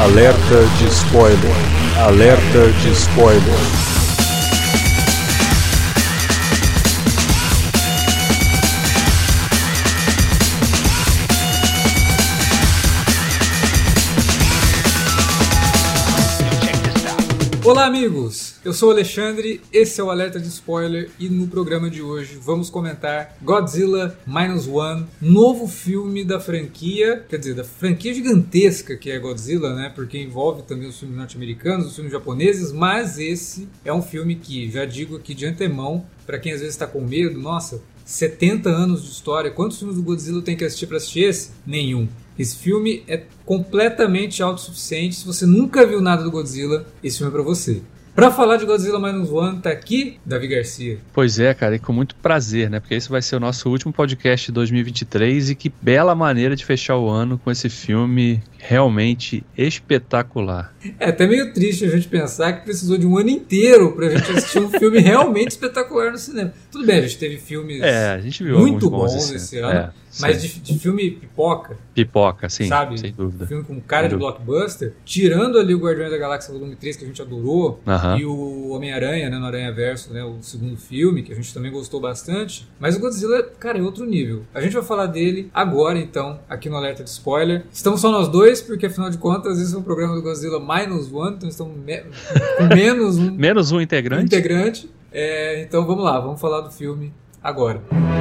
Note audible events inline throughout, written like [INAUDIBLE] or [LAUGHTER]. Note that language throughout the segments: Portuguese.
Alerta de spoiler. Alerta de spoiler. Olá, amigos! Eu sou o Alexandre, esse é o Alerta de Spoiler e no programa de hoje vamos comentar Godzilla Minus One, novo filme da franquia, quer dizer, da franquia gigantesca que é Godzilla, né? Porque envolve também os filmes norte-americanos, os filmes japoneses, mas esse é um filme que, já digo aqui de antemão, para quem às vezes está com medo, nossa, 70 anos de história, quantos filmes do Godzilla tem que assistir para assistir esse? Nenhum. Esse filme é completamente autossuficiente. Se você nunca viu nada do Godzilla, esse filme é para você. Para falar de Godzilla Minus One, tá aqui Davi Garcia. Pois é, cara, e com muito prazer, né? Porque esse vai ser o nosso último podcast de 2023 e que bela maneira de fechar o ano com esse filme realmente espetacular. É até meio triste a gente pensar que precisou de um ano inteiro pra gente assistir um filme [LAUGHS] realmente espetacular no cinema. Tudo bem, a gente teve filmes é, muito bons, bons esse ano. É. Mas de, de, filme pipoca. Pipoca, sim. Sabe? Sem dúvida. Filme com cara de blockbuster. Tirando ali o Guardiões da Galáxia Volume 3, que a gente adorou. Uh -huh. E o Homem-Aranha, né? No Aranha Verso, né? O segundo filme, que a gente também gostou bastante. Mas o Godzilla, cara, é outro nível. A gente vai falar dele agora, então, aqui no Alerta de Spoiler. Estamos só nós dois, porque afinal de contas, esse é um programa do Godzilla Minus One. Então estamos me com menos um. [LAUGHS] menos um integrante. Integrante. É, então vamos lá, vamos falar do filme agora. Música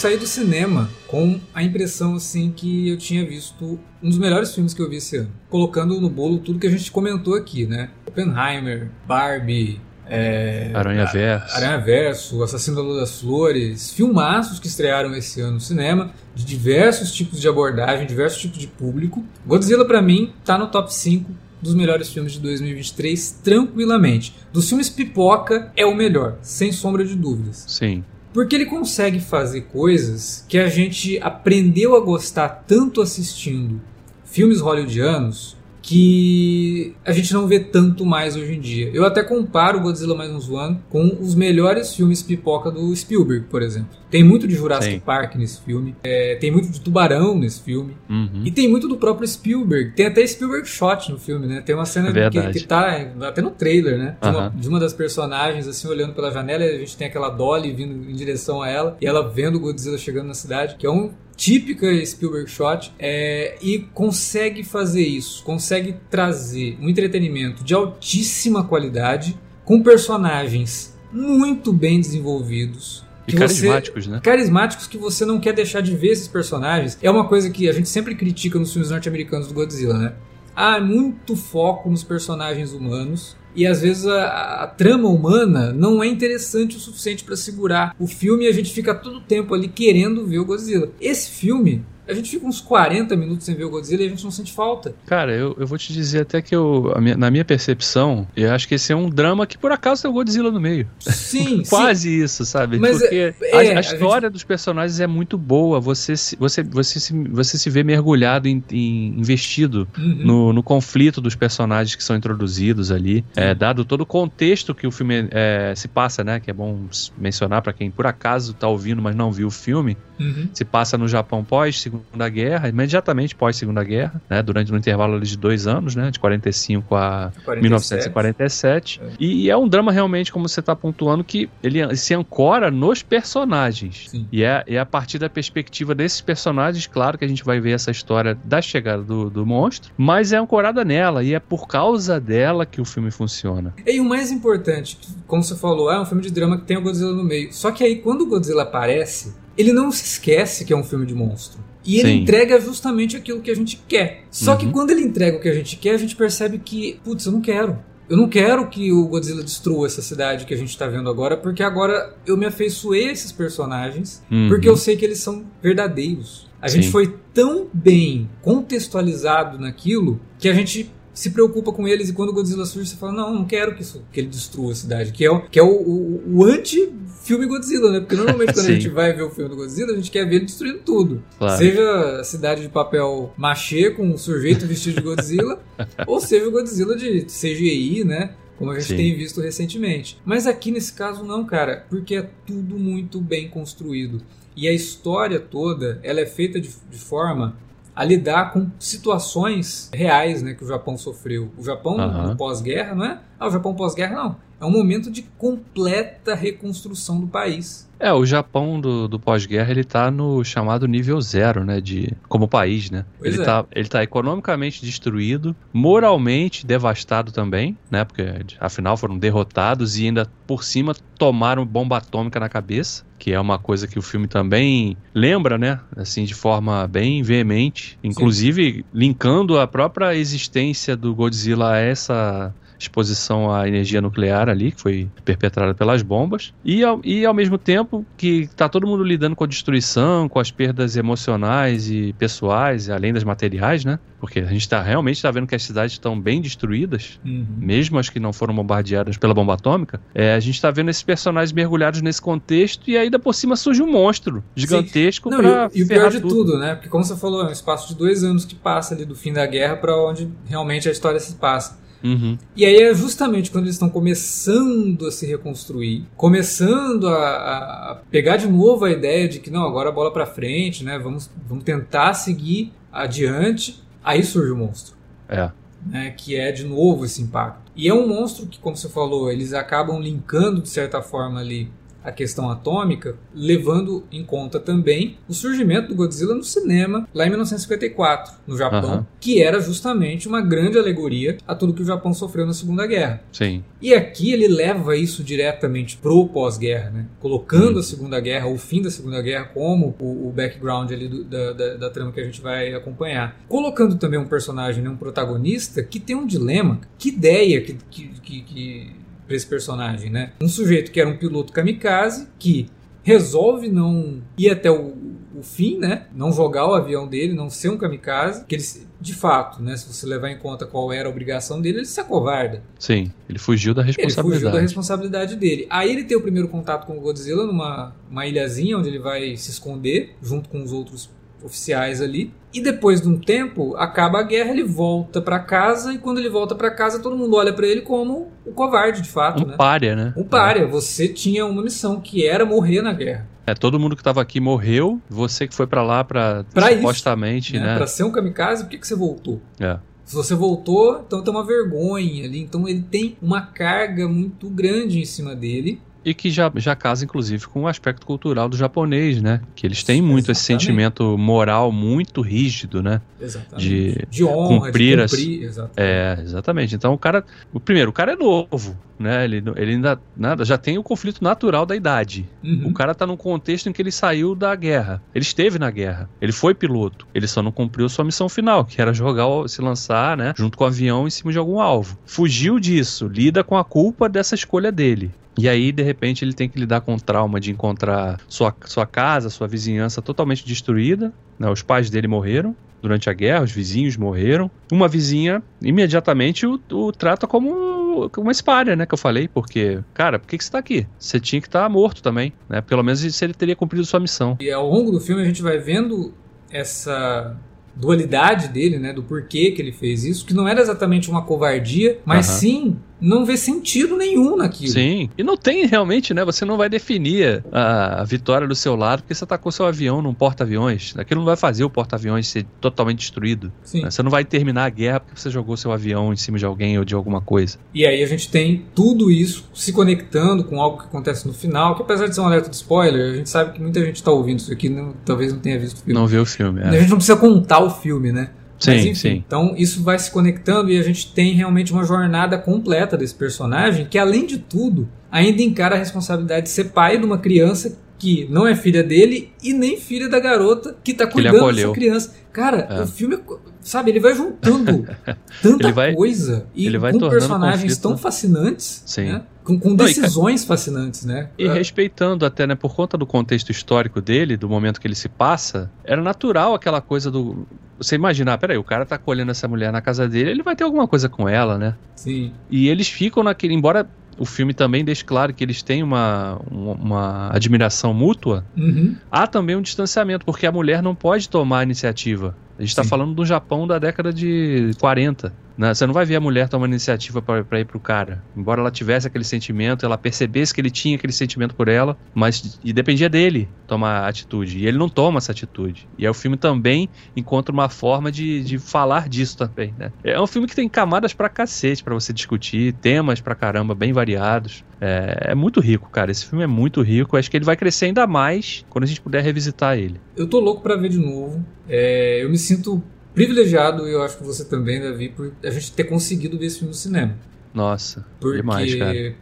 saí do cinema com a impressão assim que eu tinha visto um dos melhores filmes que eu vi esse ano, colocando no bolo tudo que a gente comentou aqui, né? Oppenheimer, Barbie, é, Aranha Verso. Aranha Verso, Assassino da Lua das Flores, filmaços que estrearam esse ano no cinema, de diversos tipos de abordagem, diversos tipos de público. Godzilla, para mim, tá no top 5 dos melhores filmes de 2023, tranquilamente. Dos filmes pipoca, é o melhor, sem sombra de dúvidas. Sim. Porque ele consegue fazer coisas que a gente aprendeu a gostar tanto assistindo filmes hollywoodianos que a gente não vê tanto mais hoje em dia. Eu até comparo Godzilla Minus One com os melhores filmes pipoca do Spielberg, por exemplo. Tem muito de Jurassic Sim. Park nesse filme, é, tem muito de Tubarão nesse filme, uhum. e tem muito do próprio Spielberg. Tem até Spielberg Shot no filme, né? Tem uma cena que, que tá até no trailer, né? De, uhum. uma, de, uma, das personagens, assim, olhando pela janela, a gente tem aquela Dolly vindo em direção a ela, e ela vendo o Godzilla chegando na cidade, que é um típica Spielberg Shot é, e consegue fazer isso, consegue trazer um entretenimento de altíssima qualidade com personagens muito bem desenvolvidos. E carismáticos, você, né? Carismáticos que você não quer deixar de ver esses personagens. É uma coisa que a gente sempre critica nos filmes norte-americanos do Godzilla, né? Há muito foco nos personagens humanos e às vezes a, a, trama humana não é interessante o suficiente para segurar o filme e a gente fica todo o tempo ali querendo ver o Godzilla. Esse filme a gente fica uns 40 minutos sem ver o Godzilla e a gente não sente falta. Cara, eu, eu vou te dizer até que eu, minha, na minha percepção, eu acho que esse é um drama que por acaso tem o Godzilla no meio. Sim, [LAUGHS] Quase sim. isso, sabe? Mas Porque é, a, a, a, história gente... dos personagens é muito boa. Você se, você, você se, você se vê mergulhado, em, em investido uhum. no, no conflito dos personagens que são introduzidos ali. É, dado todo o contexto que o filme é, se passa, né? Que é bom mencionar para quem por acaso tá ouvindo, mas não viu o filme. Uhum. Se passa no Japão pós Segunda Guerra, imediatamente pós Segunda Guerra, né, durante um intervalo de dois anos, né, de 45 a 47. 1947. É. E, e, é um drama realmente, como você está pontuando, que ele se ancora nos personagens. Sim. E é, é a partir da perspectiva desses personagens, claro que a gente vai ver essa história da chegada do, do monstro, mas é ancorada nela e é por causa dela que o filme funciona. E o mais importante, como você falou, é um filme de drama que tem o Godzilla no meio. Só que aí quando o Godzilla aparece, ele não se esquece que é um filme de monstro. E ele Sim. entrega justamente aquilo que a gente quer. Só uhum. que quando ele entrega o que a gente quer, a gente percebe que, putz, eu não quero. Eu não quero que o Godzilla destrua essa cidade que a gente tá vendo agora, porque agora eu me afeiçoei a esses personagens, uhum. porque eu sei que eles são verdadeiros. A Sim. gente foi tão bem contextualizado naquilo que a gente se preocupa com eles e quando o Godzilla surge você fala, não, não quero que, isso, que ele destrua a cidade, que é o, que é o, o, o anti-filme Godzilla, né? Porque normalmente [LAUGHS] quando a gente vai ver o filme do Godzilla, a gente quer ver ele destruindo tudo. Claro. Seja a cidade de papel machê com um sujeito vestido de Godzilla, [LAUGHS] ou seja o Godzilla de CGI, né? como a gente Sim. tem visto recentemente. Mas aqui nesse caso não, cara, porque é tudo muito bem construído. E a história toda, ela é feita de, de forma a lidar com situações reais né, que o Japão sofreu. O Japão uhum. no pós-guerra, não é? Ah, o Japão pós-guerra, não. É um momento de completa reconstrução do país. É, o Japão do, do pós-guerra ele tá no chamado nível zero, né, de como país, né? Pois ele é. tá ele tá economicamente destruído, moralmente devastado também, né? Porque afinal foram derrotados e ainda por cima tomaram bomba atômica na cabeça, que é uma coisa que o filme também lembra, né? Assim, de forma bem veemente, inclusive Sim. linkando a própria existência do Godzilla a essa exposição à energia nuclear ali, que foi perpetrada pelas bombas, e ao, e ao mesmo tempo que está todo mundo lidando com a destruição, com as perdas emocionais e pessoais, além das materiais, né? Porque a gente tá, realmente está vendo que as cidades estão bem destruídas, uhum. mesmo as que não foram bombardeadas pela bomba atômica. É, a gente está vendo esses personagens mergulhados nesse contexto e ainda por cima surge um monstro gigantesco para E, e o pior de tudo. tudo, né? Porque como você falou, é um espaço de dois anos que passa ali do fim da guerra para onde realmente a história se passa. Uhum. E aí é justamente quando eles estão começando a se reconstruir, começando a, a, pegar de novo a ideia de que não, agora a bola para frente, né? Vamos, vamos tentar seguir adiante. Aí surge o monstro. É. Né, que é de novo esse impacto. E é um monstro que, como você falou, eles acabam linkando de certa forma ali a questão atômica, levando em conta também o surgimento do Godzilla no cinema lá em 1954, no Japão, uhum. que era justamente uma grande alegoria a tudo que o Japão sofreu na Segunda Guerra. Sim. E aqui ele leva isso diretamente pro pós-guerra, né? colocando uhum. a Segunda Guerra, o fim da Segunda Guerra, como o, o background ali do, da, da, da, trama que a gente vai acompanhar. Colocando também um personagem, né, um protagonista que tem um dilema. Que ideia que, que, que, que para esse personagem, né? Um sujeito que era um piloto kamikaze que resolve não ir até o, o fim, né? Não jogar o avião dele, não ser um kamikaze, que ele de fato, né, se você levar em conta qual era a obrigação dele, ele se acovarda. Sim, ele fugiu da responsabilidade. Ele fugiu da responsabilidade dele. Aí ele tem o primeiro contato com o Godzilla numa uma ilhazinha onde ele vai se esconder junto com os outros oficiais ali. E depois de um tempo, acaba a guerra, ele volta para casa e quando ele volta para casa, todo mundo olha para ele como o covarde, de fato, um né? pária, né? Um pária. É. Você tinha uma missão que era morrer na guerra. É, todo mundo que estava aqui morreu, você que foi para lá para supostamente, isso, né? né? Para ser um kamikaze, por que, que você voltou? É. Se você voltou, então tem uma vergonha ali. Então ele tem uma carga muito grande em cima dele. E que já, já casa, inclusive, com o aspecto cultural do japonês, né? Que eles têm muito Exatamente. esse sentimento moral muito rígido, né? Exatamente. De, de honra, cumprir, de cumprir as... exatamente. É, exatamente. Então o cara. O primeiro, o cara é novo, né? Ele, ele ainda nada, já tem o conflito natural da idade. Uhum. O cara tá num contexto em que ele saiu da guerra. Ele esteve na guerra. Ele foi piloto. Ele só não cumpriu sua missão final, que era jogar, se lançar, né? Junto com o avião em cima de algum alvo. Fugiu disso, lida com a culpa dessa escolha dele. E aí, de repente, ele tem que lidar com o trauma de encontrar sua, sua casa, sua vizinhança totalmente destruída. Né? Os pais dele morreram durante a guerra, os vizinhos morreram. Uma vizinha, imediatamente, o, o trata como uma espalha, né? Que eu falei, porque, cara, por que, que você tá aqui? Você tinha que estar tá morto também, né? Pelo menos se ele teria cumprido sua missão. E ao longo do filme a gente vai vendo essa dualidade dele, né, do porquê que ele fez isso, que não era exatamente uma covardia, mas uhum. sim não vê sentido nenhum naquilo. Sim. E não tem realmente, né? Você não vai definir a, a vitória do seu lado porque você atacou seu avião num porta-aviões. Aquilo não vai fazer o porta-aviões ser totalmente destruído. Sim. Né? Você não vai terminar a guerra porque você jogou seu avião em cima de alguém ou de alguma coisa. E aí a gente tem tudo isso se conectando com algo que acontece no final, que apesar de ser um alerta de spoiler, a gente sabe que muita gente está ouvindo isso aqui, não, talvez não tenha visto o filme. Não viu o filme, é. A gente não precisa contar o filme, né? Sim, Mas, enfim, sim. Então isso vai se conectando e a gente tem realmente uma jornada completa desse personagem que, além de tudo, ainda encara a responsabilidade de ser pai de uma criança que não é filha dele e nem filha da garota que tá cuidando dessa criança. Cara, é. o filme, sabe, ele vai juntando [LAUGHS] tanta vai, coisa e com personagens tão fascinantes, né? Com, com, decisões não, e, fascinantes, né? E é. respeitando até, né, por conta do contexto histórico dele, do momento que ele se passa, era natural aquela coisa do você imaginar, peraí, o cara tá colhendo essa mulher na casa dele, ele vai ter alguma coisa com ela, né? Sim. E eles ficam naquele. Embora o filme também deixe claro que eles têm uma, uma, uma admiração mútua, uhum. há também um distanciamento, porque a mulher não pode tomar a iniciativa. A gente está falando do Japão da década de 40. Né? Você não vai ver a mulher tomando iniciativa para ir pro cara. Embora ela tivesse aquele sentimento, ela percebesse que ele tinha aquele sentimento por ela, mas e dependia dele tomar atitude. E ele não toma essa atitude. E aí o filme também encontra uma forma de, de falar disso também, né? É um filme que tem camadas pra cacete para você discutir, temas pra caramba, bem variados. É, é, muito rico, cara. Esse filme é muito rico. Acho que ele vai crescer ainda mais quando a gente puder revisitar ele. Eu tô louco para ver de novo. É, eu me sinto privilegiado, eu acho que você também, Davi, por a gente ter conseguido ver esse filme no cinema. Nossa, Porque demais, cara.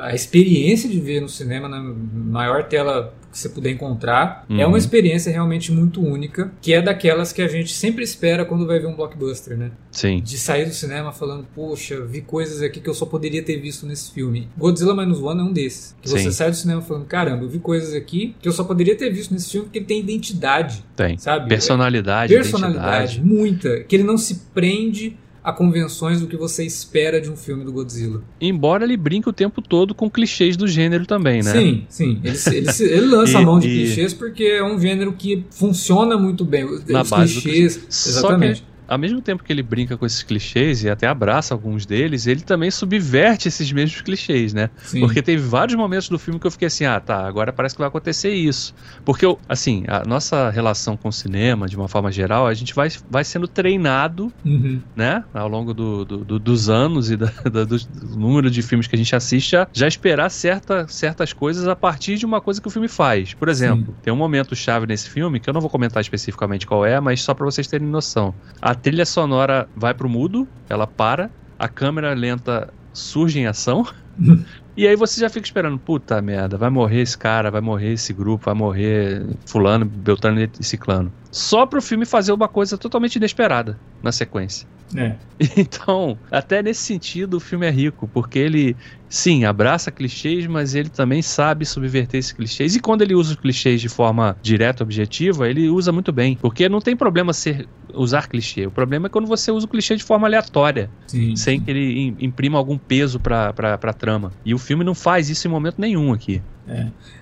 a experiência de ver no cinema na maior tela que você puder encontrar. Uhum. É uma experiência realmente muito única, que é daquelas que a gente sempre espera quando vai ver um blockbuster, né? Sim. De sair do cinema falando, poxa, vi coisas aqui que eu só poderia ter visto nesse filme. Godzilla Minus One é um desses. Que Sim. você sai do cinema falando, caramba, eu vi coisas aqui que eu só poderia ter visto nesse filme porque ele tem identidade. Tem. Sabe? Personalidade, Personalidade, muita. Que ele não se prende a convenções do que você espera de um filme do Godzilla. Embora ele brinque o tempo todo com clichês do gênero também, né? Sim, sim. Ele, ele, ele lança [LAUGHS] E- a mão de e- clichês porque é um gênero que funciona muito bem. Na Os base clichês. clichê. Exatamente. Ao mesmo tempo que ele brinca com esses clichês e até abraça alguns deles, ele também subverte esses mesmos clichês, né? Sim. Porque teve vários momentos do filme que eu fiquei assim, ah, tá, agora parece que vai acontecer isso. Porque, eu, assim, a nossa relação com o cinema, de uma forma geral, a gente vai, vai sendo treinado, Uhum. né, ao longo do, do- do- dos anos e da, [LAUGHS] da- do, número de filmes que a gente assiste, a já esperar certa, certas coisas a partir de uma coisa que o filme faz. Por exemplo, tem um momento chave nesse filme, que eu não vou comentar especificamente qual é, mas só pra vocês terem noção. A trilha sonora vai pro mudo, ela para, a câmera lenta surge em ação. [LAUGHS] E aí você já fica esperando, puta merda, vai morrer esse cara, vai morrer esse grupo, vai morrer fulano, beltrano e ciclano. Só pro filme fazer uma coisa totalmente inesperada na sequência. É. [LAUGHS] Então, até nesse sentido, o filme é rico, porque ele, sim, abraça clichês, mas ele também sabe subverter esses clichês. E quando ele usa os clichês de forma direta, objetiva, ele usa muito bem. Porque não tem problema ser, usar clichê. O problema é quando você usa o clichê de forma aleatória, Sim. sem que ele im- imprima algum peso pra, pra, pra trama. E o filme não faz isso em momento nenhum aqui.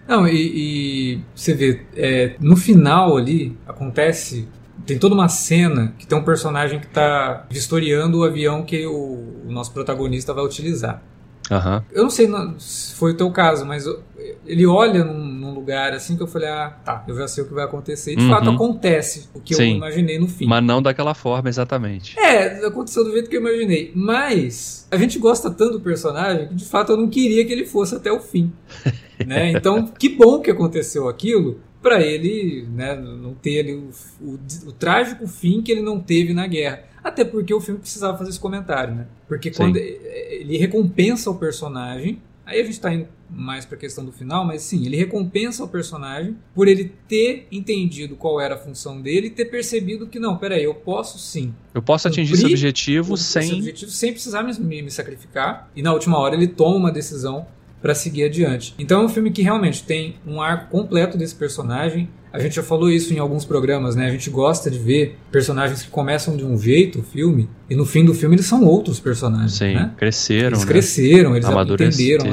Não, e, e você vê, é, no final ali acontece. Tem toda uma cena que tem um personagem que está vistoriando o avião que o, o nosso protagonista vai utilizar. Aham. Eu não sei se foi o teu caso, mas eu- ele olha num, num lugar assim que eu falei, ah, tá, eu já sei o que vai acontecer. E de Uhum. fato acontece o que eu Sim. imaginei no fim. Mas não daquela forma, exatamente. É, aconteceu do jeito que eu imaginei. Mas a gente gosta tanto do personagem que de fato eu não queria que ele fosse até o fim. [LAUGHS] né? Então, que bom que aconteceu aquilo pra ele né, não ter ali o, o- o trágico fim que ele não teve na guerra. Até porque o filme precisava fazer esse comentário, né? Porque Sim. quando eh, ele recompensa o personagem, aí a gente tá indo mais pra questão do final, mas sim, ele recompensa o personagem por ele ter entendido qual era a função dele e ter percebido que não, peraí, eu posso sim Eu posso atingir esse objetivo esse sem. objetivo sem precisar me, me- me sacrificar. E na última hora ele toma uma decisão para seguir adiante. Então é um filme que realmente tem um arco completo desse personagem. A gente já falou isso em alguns programas, né? A gente gosta de ver personagens que começam de um jeito o filme e no fim do filme eles são outros personagens, Sim, né? cresceram. Eles né? cresceram, eles Amadureceram.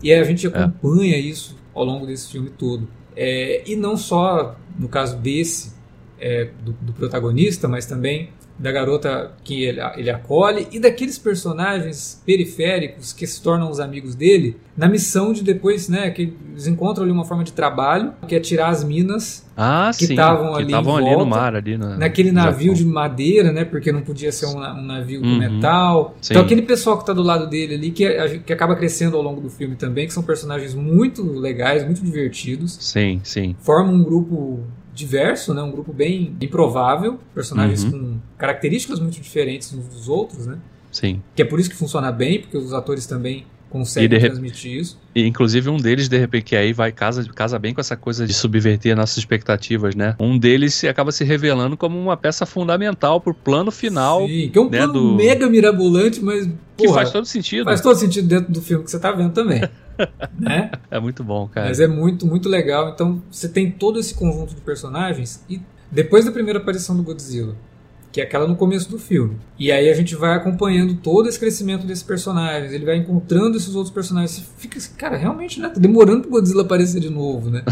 E a gente acompanha isso ao longo desse filme todo. É, e não só no caso desse, é, do, do protagonista, mas também da garota que ele, ele acolhe e daqueles personagens periféricos que se tornam os amigos dele na missão de depois, né, que eles encontram ali uma forma de trabalho que é tirar as minas Ah, que estavam que ali estavam em ali no volta, mar, ali na, naquele navio de Japão. madeira, né? Porque não podia ser um, um navio de Uhum. metal. Sim. Então aquele pessoal que está do lado dele ali, que, que acaba crescendo ao longo do filme também, que são personagens muito legais, muito divertidos, Sim, sim. formam um grupo diverso, né? Um grupo bem improvável, personagens Uhum. com características muito diferentes uns dos outros, né? Sim. Que é por isso que funciona bem, porque os atores também conseguem de re- transmitir isso. E, inclusive um deles, de repente, que aí vai casa, casa bem com essa coisa de subverter nossas expectativas, né? Um deles se acaba se revelando como uma peça fundamental pro plano final, Sim, que é um né, plano do- mega mirabolante, mas que porra, faz todo sentido. faz todo sentido dentro do filme que você tá vendo também. [LAUGHS] [LAUGHS] né? É muito bom, cara. Mas é muito, muito legal. Então você tem todo esse conjunto de personagens e depois da primeira aparição do Godzilla, que é aquela no começo do filme. E aí a gente vai acompanhando todo esse crescimento desses personagens, ele vai encontrando esses outros personagens. Você fica assim, cara, realmente, né? Tá demorando pro Godzilla aparecer de novo, né?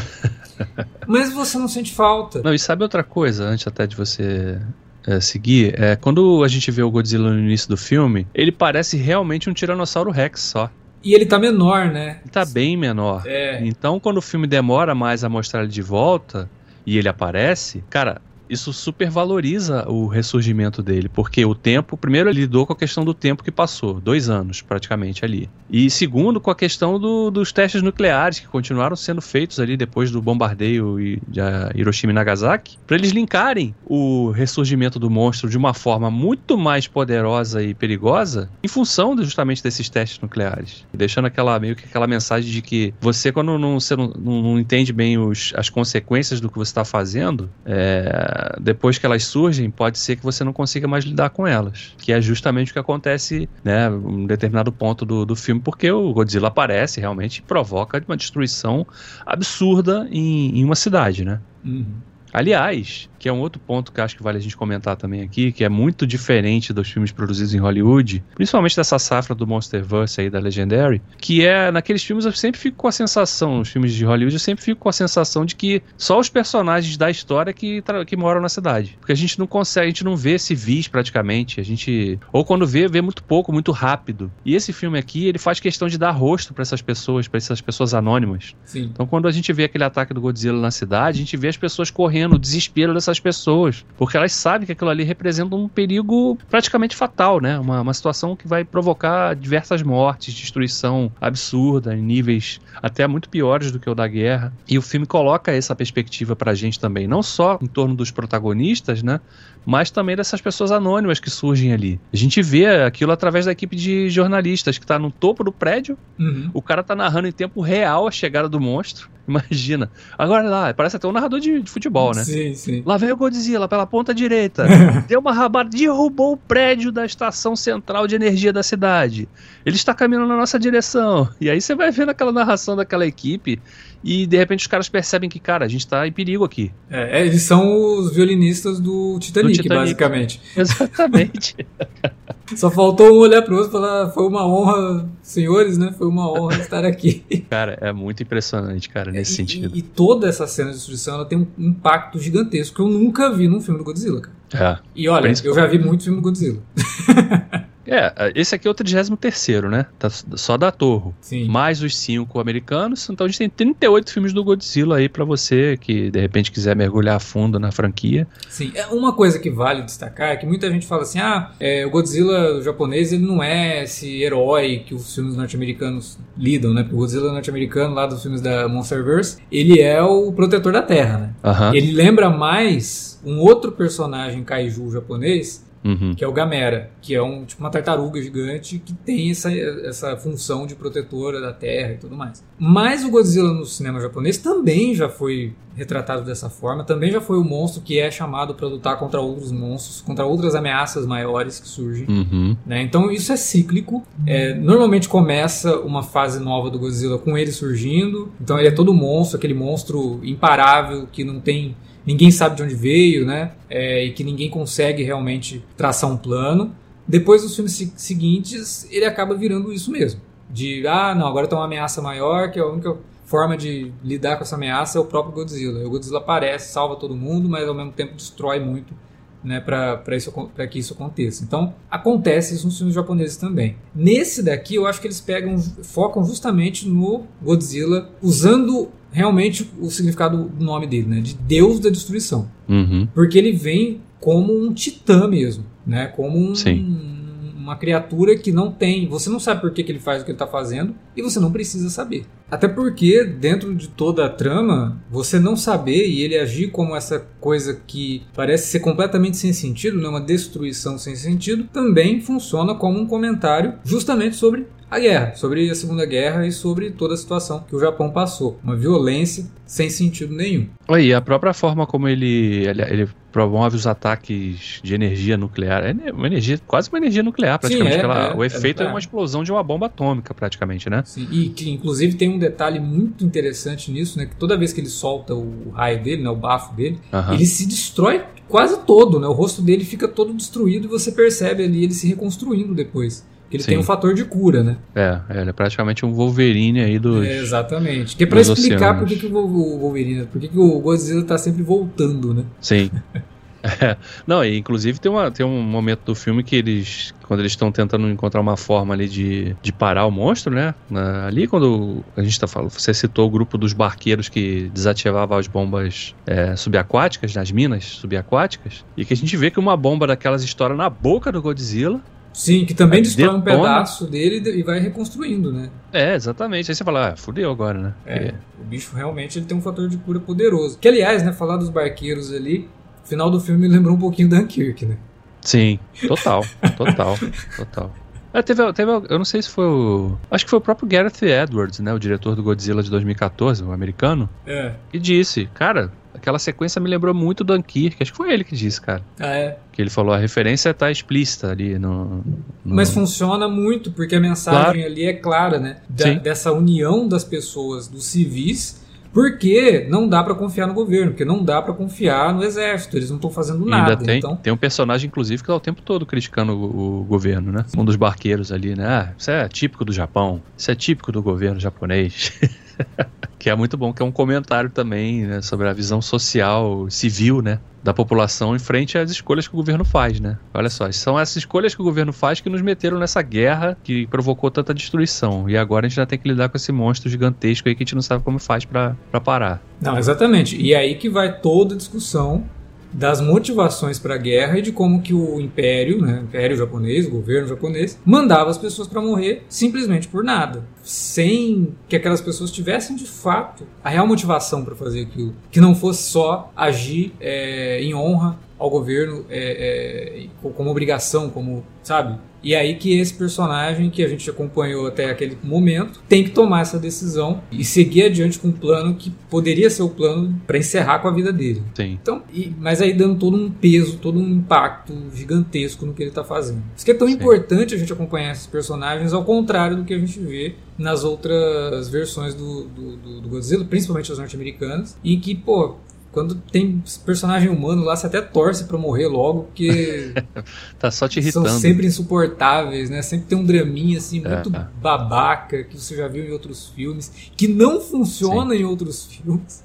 [LAUGHS] Mas você não sente falta. Não, e sabe outra coisa, antes até de você é, seguir, é, quando a gente vê o Godzilla no início do filme, ele parece realmente um Tiranossauro Rex só. E ele tá menor, né? Ele tá bem menor. É. Então, quando o filme demora mais a mostrar ele de volta e ele aparece, cara, isso supervaloriza o ressurgimento dele, porque o tempo, primeiro ele lidou com a questão do tempo que passou, dois anos praticamente ali. E segundo, com a questão do, dos testes nucleares que continuaram sendo feitos ali depois do bombardeio de Hiroshima e Nagasaki, para eles linkarem o ressurgimento do monstro de uma forma muito mais poderosa e perigosa em função justamente desses testes nucleares. Deixando aquela meio que aquela mensagem de que você, quando não, você não, não, entende bem os, as consequências do que você está fazendo, é, depois que elas surgem, pode ser que você não consiga mais lidar com elas. Que é justamente o que acontece, né, um determinado ponto do, do filme, porque o Godzilla aparece realmente e provoca uma destruição absurda em, em uma cidade, né? Uhum. Aliás, que é um outro ponto que acho que vale a gente comentar também aqui, que é muito diferente dos filmes produzidos em Hollywood, principalmente dessa safra do Monsterverse aí da Legendary, que é naqueles filmes eu sempre fico com a sensação, nos filmes de Hollywood eu sempre fico com a sensação de que só os personagens da história que, que moram na cidade. Porque a gente não consegue, a gente não vê civis praticamente, a gente ou quando vê, vê muito pouco, muito rápido. E esse filme aqui, ele faz questão de dar rosto para essas pessoas, para essas pessoas anônimas. Sim. Então quando a gente vê aquele ataque do Godzilla na cidade, a gente vê as pessoas correndo, o desespero dessas as pessoas, porque elas sabem que aquilo ali representa um perigo praticamente fatal, né? Uma, uma situação que vai provocar diversas mortes, destruição absurda, em níveis até muito piores do que o da guerra. E o filme coloca essa perspectiva pra gente também, não só em torno dos protagonistas, né? Mas também dessas pessoas anônimas que surgem ali. A gente vê aquilo através da equipe de jornalistas que tá no topo do prédio, uhum. o cara tá narrando em tempo real a chegada do monstro. [LAUGHS] Imagina. Agora lá, parece até um narrador de, de futebol, né? Sim, sim. Lá vem o Godzilla pela ponta direita. [LAUGHS] Deu uma rabada, derrubou o prédio da estação central de energia da cidade. Ele está caminhando na nossa direção. E aí você vai vendo aquela narração daquela equipe e de repente os caras percebem que, cara, a gente está em perigo aqui. É, é, eles são os violinistas do Titanic, do Titanic. basicamente. [LAUGHS] Exatamente. [LAUGHS] Só faltou um olhar pro outro e falar: foi uma honra, senhores, né? Foi uma honra [LAUGHS] estar aqui. Cara, é muito impressionante, cara, nesse e, sentido. E, e, toda essa cena de destruição ela tem um impacto gigantesco que eu nunca vi num filme do Godzilla, cara. É. E olha, eu já vi muito filme do Godzilla. É, esse aqui é o 33, né? Tá só da Torre. Sim. Mais os cinco americanos. Então a gente tem 38 filmes do Godzilla aí para você que de repente quiser mergulhar a fundo na franquia. Sim, é uma coisa que vale destacar é que muita gente fala assim: ah, é, o Godzilla japonês ele não é esse herói que os filmes norte-americanos lidam, né? Porque o Godzilla norte-americano, lá dos filmes da Monsterverse, ele é o protetor da Terra, né? Uhum. Ele lembra mais um outro personagem kaiju japonês uhum. que é o Gamera, que é um, tipo uma tartaruga gigante que tem essa, essa função de protetora da Terra e tudo mais. Mas o Godzilla no cinema japonês também já foi retratado dessa forma, também já foi o monstro que é chamado para lutar contra outros monstros, contra outras ameaças maiores que surgem. Uhum. Né? Então isso é cíclico. É, normalmente começa uma fase nova do Godzilla com ele surgindo, então ele é todo monstro, aquele monstro imparável que não tem ninguém sabe de onde veio, né? É, e que ninguém consegue realmente traçar um plano. Depois dos filmes seguintes, ele acaba virando isso mesmo. De, ah, não, agora tem uma ameaça maior, que é a única forma de lidar com essa ameaça é o próprio Godzilla. O Godzilla aparece, salva todo mundo, mas ao mesmo tempo destrói muito né, para que isso aconteça. Então, acontece isso nos filmes japoneses também. Nesse daqui, eu acho que eles pegam, focam justamente no Godzilla, usando realmente o significado do nome dele, né? De Deus da destruição. Uhum. Porque ele vem como um titã mesmo, né? Como um, uma criatura que não tem. Você não sabe por que, que ele faz o que ele está fazendo e você não precisa saber. Até porque, dentro de toda a trama, você não saber e ele agir como essa coisa que parece ser completamente sem sentido, né? uma destruição sem sentido, também funciona como um comentário justamente sobre a guerra, sobre a Segunda Guerra e sobre toda a situação que o Japão passou. Uma violência sem sentido nenhum. E a própria forma como ele, ele, ele promove os ataques de energia nuclear. É uma energia, quase uma energia nuclear, praticamente. Sim, é, ela, é, o efeito é, é, uma explosão de uma bomba atômica, praticamente, né? Sim, e que inclusive tem um detalhe muito interessante nisso, né? Que toda vez que ele solta o raio dele, né? O bafo dele, uh -huh. ele se destrói quase todo, né? O rosto dele fica todo destruído e você percebe ali ele se reconstruindo depois. Ele Sim. tem um fator de cura, né? É, é, ele é praticamente um Wolverine aí dos. É, exatamente. Que é pra explicar por que, que o Wolverine, por que, que o Godzilla tá sempre voltando, né? Sim. [LAUGHS] É. Não, e inclusive tem, uma, tem um momento do filme que eles, quando eles estão tentando encontrar uma forma ali de, de parar o monstro, né? ali quando a gente tá falando, você citou o grupo dos barqueiros que desativava as bombas é, subaquáticas, nas minas subaquáticas, e que a gente vê que uma bomba daquelas estoura na boca do Godzilla Sim, que também destrói um pedaço dele e vai reconstruindo, né? É, exatamente. Aí você fala, ah, fudeu agora, né? É, o bicho realmente ele tem um fator de cura poderoso. Que, aliás, né, falar dos barqueiros ali, o final do filme [LAUGHS] me lembrou um pouquinho Dunkirk, né? Sim, total, total, total. É, teve, teve, eu não sei se foi o. Acho que foi o próprio Gareth Edwards, né? O diretor do Godzilla de 2014, o americano. É. Que disse, cara, aquela sequência me lembrou muito do Dunkirk. Acho que foi ele que disse, cara. Ah, é? Que ele falou, a referência tá explícita ali no. no... Mas funciona muito, porque a mensagem claro. ali é clara, né? Da, dessa união das pessoas, dos civis porque não dá para confiar no governo, porque não dá para confiar no exército, eles não estão fazendo nada. Ainda tem, então... tem um personagem, inclusive, que tá o tempo todo criticando o, o governo, né? Um dos barqueiros ali, né? Ah, isso é típico do Japão, isso é típico do governo japonês. [LAUGHS] [LAUGHS] que é muito bom, que é um comentário também né, sobre a visão social, civil, né? Da população em frente às escolhas que o governo faz, né? Olha só, são essas escolhas que o governo faz que nos meteram nessa guerra que provocou tanta destruição. E agora a gente já tem que lidar com esse monstro gigantesco aí que a gente não sabe como faz para parar. Não, exatamente. E aí que vai toda a discussão das motivações para a guerra e de como que o império, né, o império japonês, o governo japonês, mandava as pessoas para morrer simplesmente por nada, sem que aquelas pessoas tivessem de fato a real motivação para fazer aquilo, que não fosse só agir é, em honra ao governo é, é, como obrigação, como sabe, e aí que esse personagem que a gente acompanhou até aquele momento tem que tomar essa decisão e seguir adiante com um plano que poderia ser o plano para encerrar com a vida dele. Sim. Então, e, mas aí dando todo um peso, todo um impacto gigantesco no que ele está fazendo. Isso que é tão Sim. importante a gente acompanhar esses personagens ao contrário do que a gente vê nas outras versões do, do, do, Godzilla, principalmente as norte-americanas, em que, pô, quando tem personagem humano lá, você até torce para morrer logo, porque. [LAUGHS] tá só te irritando. São sempre insuportáveis, né? Sempre tem um draminha assim, é, muito é. babaca, que você já viu em outros filmes, que não funciona Sim. em outros [LAUGHS] filmes,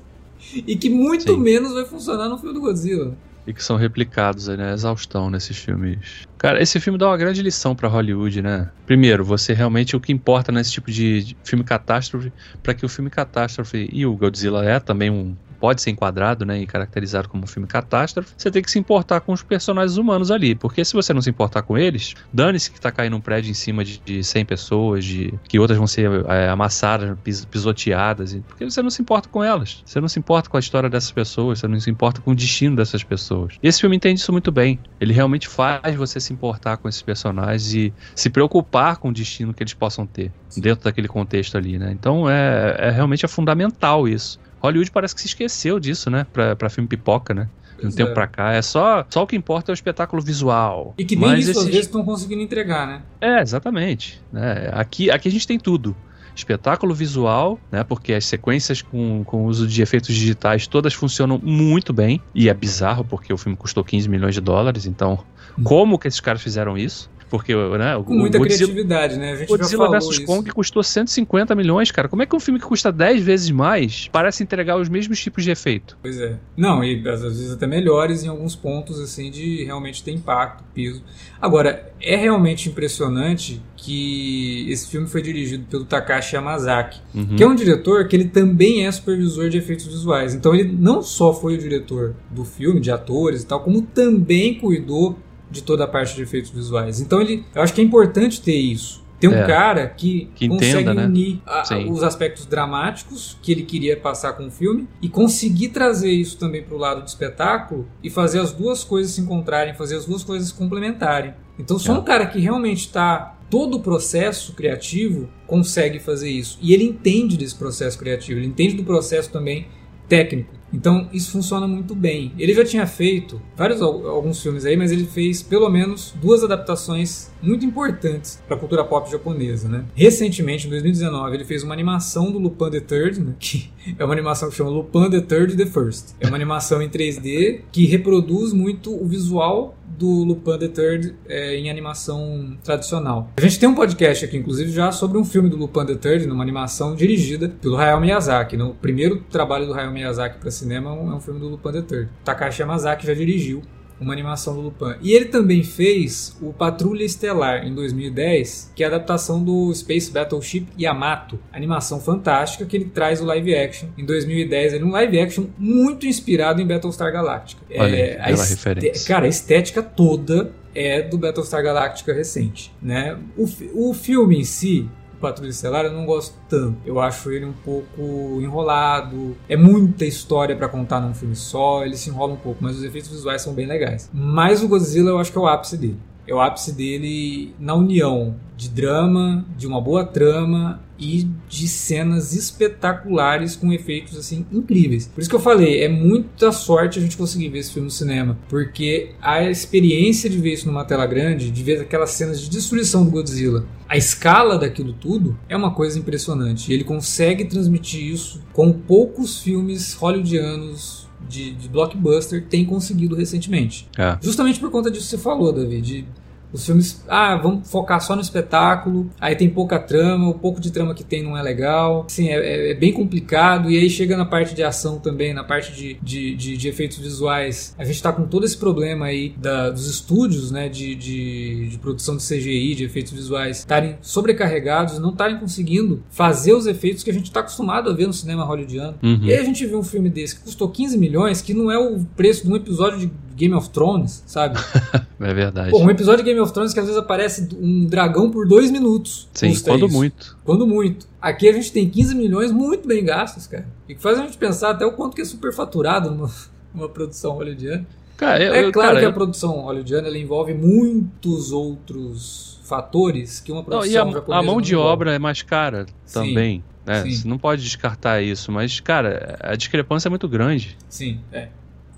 e que muito Sim. menos vai funcionar no filme do Godzilla. E que são replicados né? Exaustão nesses filmes. Cara, esse filme dá uma grande lição para Hollywood, né? Primeiro, você realmente o que importa nesse tipo de filme catástrofe, para que o filme catástrofe e o Godzilla é também um pode ser enquadrado né, e caracterizado como um filme catástrofe, você tem que se importar com os personagens humanos ali. Porque se você não se importar com eles, dane-se que tá caindo um prédio em cima de, de 100 pessoas, de que outras vão ser é, amassadas, pis, pisoteadas, porque você não se importa com elas. Você não se importa com a história dessas pessoas, você não se importa com o destino dessas pessoas. E esse filme entende isso muito bem. Ele realmente faz você se importar com esses personagens e se preocupar com o destino que eles possam ter dentro daquele contexto ali, né? Então é, é realmente é fundamental isso. Hollywood parece que se esqueceu disso, né? Pra, pra filme pipoca, né? De um é. tempo pra cá. É só, só o que importa é o espetáculo visual. E que nem Mas isso esses... às vezes estão conseguindo entregar, né? É, exatamente. É, aqui, aqui a gente tem tudo espetáculo visual, né? Porque as sequências com, com uso de efeitos digitais todas funcionam muito bem. E é bizarro porque o filme custou 15 milhões de dólares, então hum. como que esses caras fizeram isso? Porque, né, Com muita Godzilla, criatividade, né? A gente Godzilla vs Kong custou 150 milhões, cara. Como é que um filme que custa 10 vezes mais parece entregar os mesmos tipos de efeito? Pois é. Não, e às vezes até melhores em alguns pontos, assim, de realmente ter impacto, peso. Agora, é realmente impressionante que esse filme foi dirigido pelo Takashi Yamazaki, uhum. que é um diretor que ele também é supervisor de efeitos visuais. Então ele não só foi o diretor do filme, de atores e tal, como também cuidou de toda a parte de efeitos visuais. Então ele, eu acho que é importante ter isso. Ter um é, cara que, que consegue entenda, né? unir a, os aspectos dramáticos que ele queria passar com o filme e conseguir trazer isso também para o lado do espetáculo e fazer as duas coisas se encontrarem, fazer as duas coisas se complementarem. Então, só é. um cara que realmente está todo o processo criativo consegue fazer isso. E ele entende desse processo criativo, ele entende do processo também técnico. Então isso funciona muito bem. Ele já tinha feito vários alguns filmes aí, mas ele fez pelo menos duas adaptações muito importantes para a cultura pop japonesa, né? Recentemente, em 2019, ele fez uma animação do Lupin the Third, né? que [LAUGHS] é uma animação que chama Lupin the Third the First. É uma animação em 3D que reproduz muito o visual do Lupin the Third é, em animação tradicional. A gente tem um podcast aqui, inclusive, já sobre um filme do Lupin the Third, numa animação dirigida pelo Hayao Miyazaki. Né? O primeiro trabalho do Hayao Miyazaki para cinema é um filme do Lupin the Third. Takashi Yamazaki já dirigiu uma animação do Lupin. E ele também fez o Patrulha Estelar em 2010, que é a adaptação do Space Battleship Yamato, animação fantástica que ele traz o live action em 2010. Ele é um live action muito inspirado em Battlestar Galactica. Olha, é, a referência. Cara, a estética toda é do Battlestar Galactica recente, né? O, o filme em si, Patrulha Estelar eu não gosto tanto. Eu acho ele um pouco enrolado. É muita história para contar num filme só. Ele se enrola um pouco, mas os efeitos visuais são bem legais. Mas o Godzilla eu acho que é o ápice dele. É o ápice dele na união de drama, de uma boa trama e de cenas espetaculares com efeitos assim incríveis. Por isso que eu falei, é muita sorte a gente conseguir ver esse filme no cinema, porque a experiência de ver isso numa tela grande, de ver aquelas cenas de destruição do Godzilla, a escala daquilo tudo é uma coisa impressionante. E ele consegue transmitir isso com poucos filmes hollywoodianos de, de, blockbuster tem conseguido recentemente. É. Justamente por conta disso que você falou, David, de os filmes, ah, vamos focar só no espetáculo, aí tem pouca trama, o pouco de trama que tem não é legal, assim, é, é, bem complicado, e aí chega na parte de ação também, na parte de, de, de, de efeitos visuais, a gente está com todo esse problema aí da, dos estúdios, né, de, de, de, produção de CGI, de efeitos visuais, estarem sobrecarregados, não estarem conseguindo fazer os efeitos que a gente está acostumado a ver no cinema hollywoodiano. Uhum. E aí a gente vê um filme desse que custou 15 milhões, que não é o preço de um episódio de Game of Thrones, sabe? [LAUGHS] é verdade. Pô, um episódio de Game of Thrones que às vezes aparece um dragão por dois minutos. Sim, quando isso. muito. Quando muito. Aqui a gente tem 15 milhões muito bem gastos, cara. E que faz a gente pensar até o quanto que é superfaturado numa, [LAUGHS] numa produção hollywoodiana. Cara, eu, é claro cara, que a produção hollywoodiana ela envolve muitos outros fatores que uma produção não, e a, a mão de envolve. obra é mais cara também. Né? Você não pode descartar isso, mas, cara, a discrepância é muito grande. Sim, é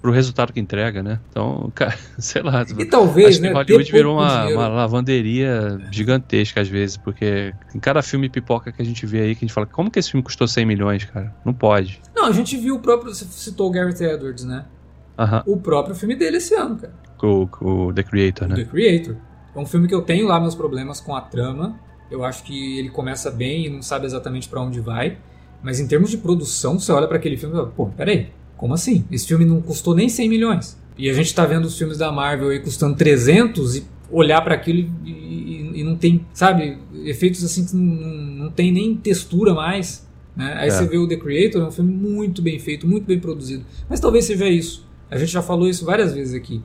pro resultado que entrega, né? Então, [LAUGHS] cara, sei lá. E talvez, né? Hollywood virou uma, uma, lavanderia gigantesca às vezes, porque em cada filme pipoca que a gente vê aí, que a gente fala, como que esse filme custou 100 milhões, cara? Não pode. Não, a gente viu o próprio, você citou o Gareth Edwards, né? Uh -huh. O próprio filme dele esse ano, cara. O, o The Creator, né? The Creator. É um filme que eu tenho lá meus problemas com a trama. Eu acho que ele começa bem e não sabe exatamente para onde vai. Mas em termos de produção, você olha para aquele filme e fala, pô, peraí, como assim? Esse filme não custou nem 100 milhões. E a gente está vendo os filmes da Marvel aí custando 300 e olhar para aquilo e, e, e, não tem, sabe, efeitos assim que não, não tem nem textura mais. Né? Aí é. você vê o The Creator, é um filme muito bem feito, muito bem produzido. Mas talvez seja isso. A gente já falou isso várias vezes aqui.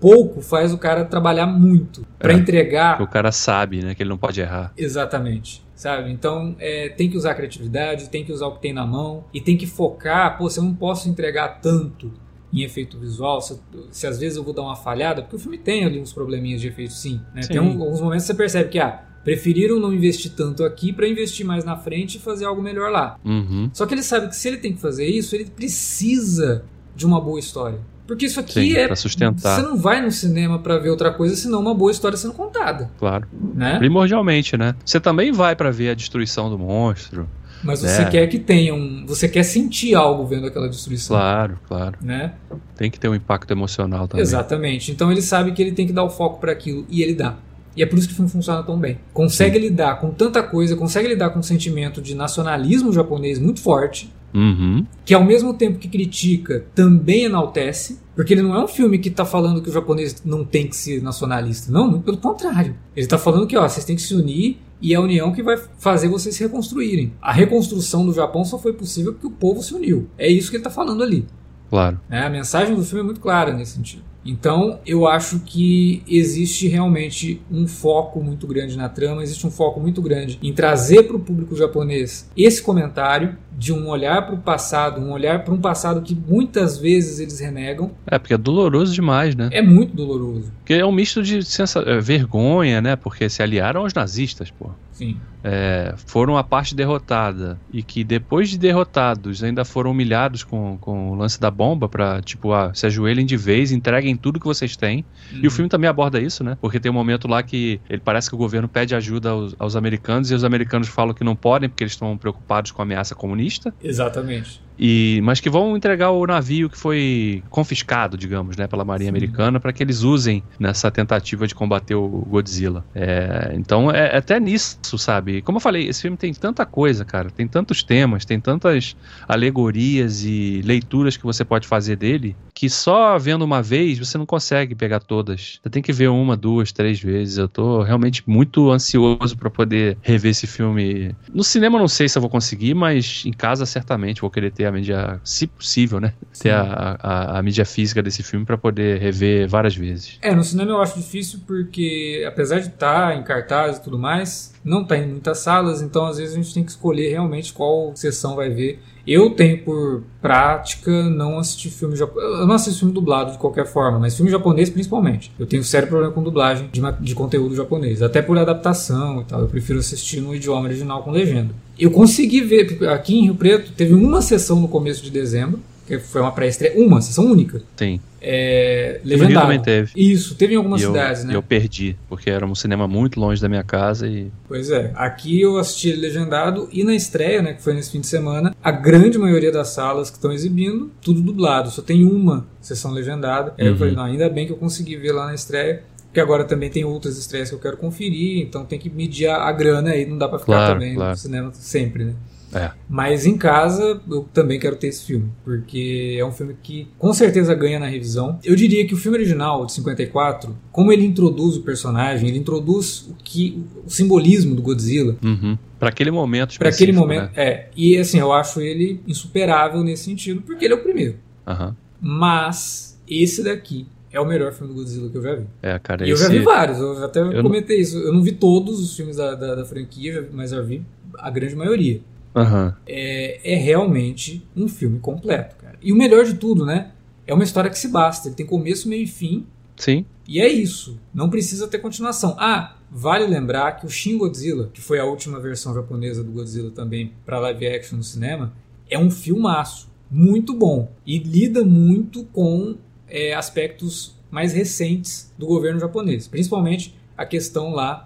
Pouco faz o cara trabalhar muito para é, entregar. O cara sabe, né, que ele não pode errar. Exatamente sabe? Então é, tem que usar a criatividade, tem que usar o que tem na mão e tem que focar. Pô, se eu não posso entregar tanto em efeito visual, se, se, às vezes eu vou dar uma falhada, porque o filme tem ali uns probleminhas de efeito sim, né? sim. Tem um, alguns momentos que você percebe que, ah, preferiram não investir tanto aqui para investir mais na frente e fazer algo melhor lá. Uhum. Só que ele sabe que se ele tem que fazer isso, ele precisa de uma boa história. Porque isso aqui Sim, é. Pra sustentar. Você não vai no cinema para ver outra coisa senão uma boa história sendo contada. Claro. Né? Primordialmente, né? Você também vai para ver a destruição do monstro. Mas você né? quer que tenha um. Você quer sentir algo vendo aquela destruição. Claro, claro. Né? Tem que ter um impacto emocional também. Exatamente. Então ele sabe que ele tem que dar o foco para aquilo e ele dá. E é por isso que o filme funciona tão bem. Consegue Sim. lidar com tanta coisa, consegue lidar com um sentimento de nacionalismo japonês muito forte, Uhum. Que ao mesmo tempo que critica, também enaltece. Porque ele não é um filme que está falando que o japonês não tem que ser nacionalista. Não, pelo contrário. Ele está falando que ó, vocês têm que se unir e é a união que vai fazer vocês se reconstruírem. A reconstrução do Japão só foi possível porque o povo se uniu. É isso que ele está falando ali. Claro. É, a mensagem do filme é muito clara nesse sentido. Então, eu acho que existe realmente um foco muito grande na trama, existe um foco muito grande em trazer para o público japonês esse comentário de um olhar para o passado, um olhar para um passado que muitas vezes eles renegam. É, porque é doloroso demais, né? É muito doloroso. Porque é um misto de sensa... É, vergonha, né? Porque se aliaram aos nazistas, pô. Sim. É, foram a parte derrotada e que depois de derrotados ainda foram humilhados com, com o lance da bomba para tipo, ah, se ajoelhem de vez, entreguem tudo que vocês têm. Uhum. E o uhum. filme também aborda isso, né? Porque tem um momento lá que ele parece que o governo pede ajuda aos, aos americanos e os americanos falam que não podem porque eles estão preocupados com a ameaça comunista. Exatamente. E, mas que vão entregar o navio que foi confiscado, digamos, né, pela Marinha Sim. Americana para que eles usem nessa tentativa de combater o Godzilla. É, então é, é até nisso, sabe? Como eu falei, esse filme tem tanta coisa, cara, tem tantos temas, tem tantas alegorias e leituras que você pode fazer dele que só vendo uma vez você não consegue pegar todas. Você tem que ver uma, duas, três vezes. Eu tô realmente muito ansioso para poder rever esse filme. No cinema não sei se eu vou conseguir, mas em casa certamente vou querer ter a mídia, se possível, né? Sim. Ter a, a, a, mídia física desse filme para poder rever várias vezes. É, no cinema eu acho difícil porque, apesar de estar tá em cartaz e tudo mais, não está em muitas salas, então às vezes a gente tem que escolher realmente qual sessão vai ver. Eu tenho por prática não assistir filme japonês. Eu não assisto filme dublado de qualquer forma, mas filme japonês principalmente. Eu tenho sério problema com dublagem de, de conteúdo japonês, até por adaptação e tal. Eu prefiro assistir no idioma original com legenda. Eu consegui ver, aqui em Rio Preto, teve uma sessão no começo de dezembro, que foi uma pré-estreia, uma sessão única. Sim. É, legendado. também teve. Isso, teve em algumas e cidades, eu, né? eu perdi, porque era um cinema muito longe da minha casa e... Pois é, aqui eu assisti legendado e na estreia, né, que foi nesse fim de semana, a grande maioria das salas que estão exibindo, tudo dublado, só tem uma sessão legendada. Aí uhum. eu falei, não, ainda bem que eu consegui ver lá na estreia, porque agora também tem outras estreias que eu quero conferir, então tem que medir a, a grana aí, não dá pra ficar claro, também claro. no cinema sempre, né? É. Mas em casa eu também quero ter esse filme, porque é um filme que com certeza ganha na revisão. Eu diria que o filme original de 54, como ele introduz o personagem, ele introduz o que o simbolismo do Godzilla. Uhum. Para aquele momento Para aquele momento, né? é. E assim, eu acho ele insuperável nesse sentido, porque ele é o primeiro. Uhum. Mas esse daqui é o melhor filme do Godzilla que eu já vi. É, cara, e esse... eu já vi vários, eu até eu comentei não... isso. Eu não vi todos os filmes da, da, da franquia, mas já vi a grande maioria. Uhum. É, é realmente um filme completo, cara. E o melhor de tudo, né? É uma história que se basta. Ele tem começo, meio e fim. Sim. E é isso. Não precisa ter continuação. Ah, vale lembrar que o Shin Godzilla, que foi a última versão japonesa do Godzilla também para live action no cinema, é um filmaço. Muito bom. E lida muito com é, aspectos mais recentes do governo japonês. Principalmente a questão lá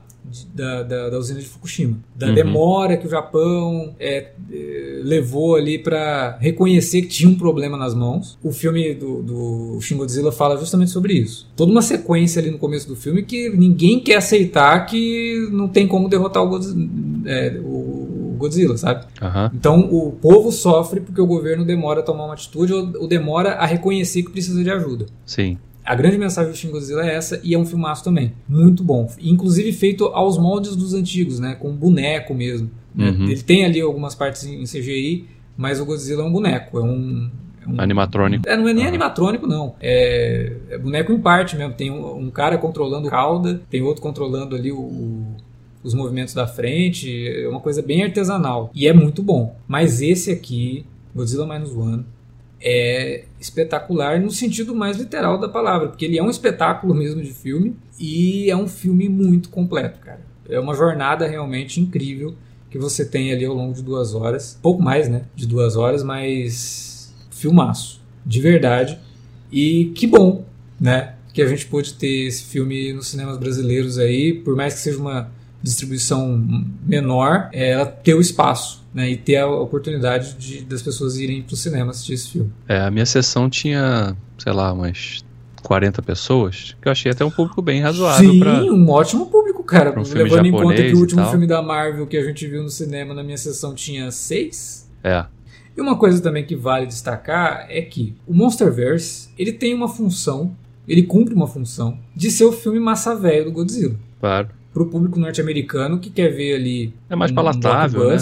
da, da, da, usina de Fukushima. Da uhum. demora que o Japão é, é, levou ali para reconhecer que tinha um problema nas mãos. O filme do, do Shin Godzilla fala justamente sobre isso. Toda uma sequência ali no começo do filme que ninguém quer aceitar que não tem como derrotar o Godzilla, é, o Godzilla sabe? Uhum. Então o povo sofre porque o governo demora a tomar uma atitude ou, ou demora a reconhecer que precisa de ajuda. Sim. A grande mensagem do Shin Godzilla é essa e é um filmaço também. Muito bom. Inclusive feito aos moldes dos antigos, né? Com boneco mesmo. Uhum. Ele tem ali algumas partes em CGI, mas o Godzilla é um boneco. É um, é um animatrônico. É, não é nem uhum. animatrônico, não. É, é, boneco em parte mesmo. Tem um, um, cara controlando a cauda, tem outro controlando ali o, o, os movimentos da frente. É uma coisa bem artesanal. E é muito bom. Mas esse aqui, Godzilla Minus One, é espetacular no sentido mais literal da palavra, porque ele é um espetáculo mesmo de filme e é um filme muito completo, cara. É uma jornada realmente incrível que você tem ali ao longo de duas horas, pouco mais, né, de duas horas, mas filmaço, de verdade. E que bom, né, que a gente pôde ter esse filme nos cinemas brasileiros aí, por mais que seja uma distribuição menor, é, ela ter o espaço né, e ter a oportunidade de, das pessoas irem para o cinema assistir esse filme. É, a minha sessão tinha, sei lá, umas 40 pessoas, que eu achei até um público bem razoável. Sim, pra, um ótimo público, cara. Um levando em conta que o último filme da Marvel que a gente viu no cinema na minha sessão tinha seis. É. E uma coisa também que vale destacar é que o Monsterverse ele tem uma função, ele cumpre uma função de ser o filme massa velho do Godzilla. Claro pro público norte-americano que quer ver ali é mais um palatável, né?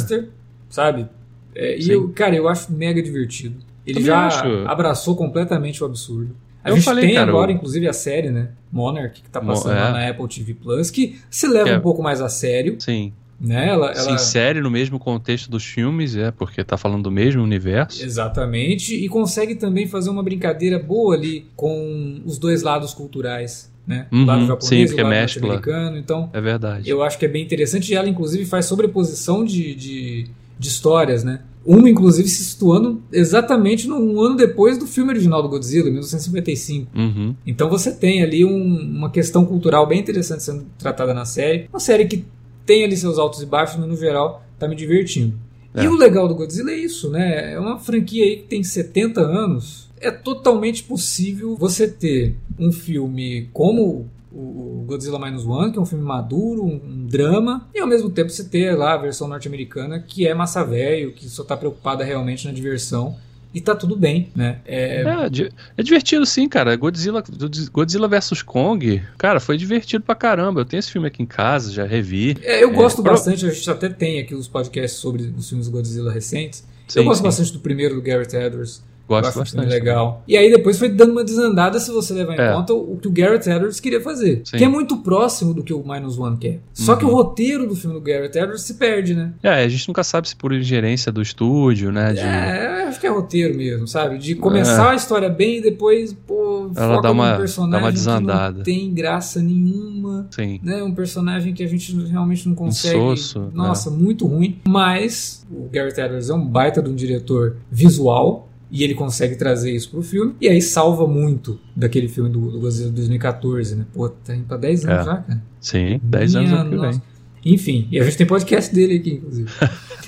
Sabe? É, e eu, cara, eu acho mega divertido. Ele Também já acho. abraçou completamente o absurdo. A eu gente falei, tem cara, agora, eu... inclusive, a série, né? Monarch, que tá passando é. lá na Apple TV Plus, que se leva que é... um pouco mais a sério. Sim. Né? Ela, se insere no mesmo contexto dos filmes, é, porque tá falando do mesmo universo. Exatamente, e consegue também fazer uma brincadeira boa ali com os dois lados culturais né? Uhum, o lado japonês sim, e o lado norte-americano. Então, é verdade. Eu acho que é bem interessante. E ela, inclusive, faz sobreposição de, de, de histórias, né? Uma, inclusive, se situando exatamente um ano depois do filme original do Godzilla, 1955. Uhum. Então você tem ali um, uma questão cultural bem interessante sendo tratada na série. Uma série que tem ali seus altos e baixos, mas no geral tá me divertindo. É. E o legal do Godzilla é isso, né? É uma franquia aí que tem 70 anos é totalmente possível você ter um filme como o Godzilla Minus One, que é um filme maduro, um, drama, e ao mesmo tempo você ter lá a versão norte-americana, que é massa velho, que só está preocupada realmente na diversão. E tá tudo bem, né? É... É, é divertido sim, cara. Godzilla, Godzilla vs Kong, cara, foi divertido pra caramba. Eu tenho esse filme aqui em casa, já revi. É, eu gosto é, bastante, a gente até tem aqui os podcasts sobre os filmes Godzilla recentes. Sim, eu gosto sim. bastante do primeiro do Garrett Edwards. Gosto bastante. legal. E aí depois foi dando uma desandada se você levar em é. conta o que o Garrett Edwards queria fazer. Sim. Que é muito próximo do que o Minus One quer. Só uhum. que o roteiro do filme do Garrett Edwards se perde, né? É, a gente nunca sabe se por ingerência do estúdio, né? De... É, acho que é roteiro mesmo, sabe? De começar é. a história bem e depois, pô, Ela dá uma, personagem dá uma desandada. que não tem graça nenhuma. Sim. Né? Um personagem que a gente realmente não consegue. Um soço, Nossa, é. muito ruim. Mas o Garrett Edwards é um baita de um diretor visual e ele consegue trazer isso pro filme. E aí salva muito daquele filme do, do Godzilla de 2014, né? Pô, tá indo pra 10 anos é. já, cara. Sim, 10 anos é que vem. Enfim, e a gente tem podcast dele aqui, inclusive.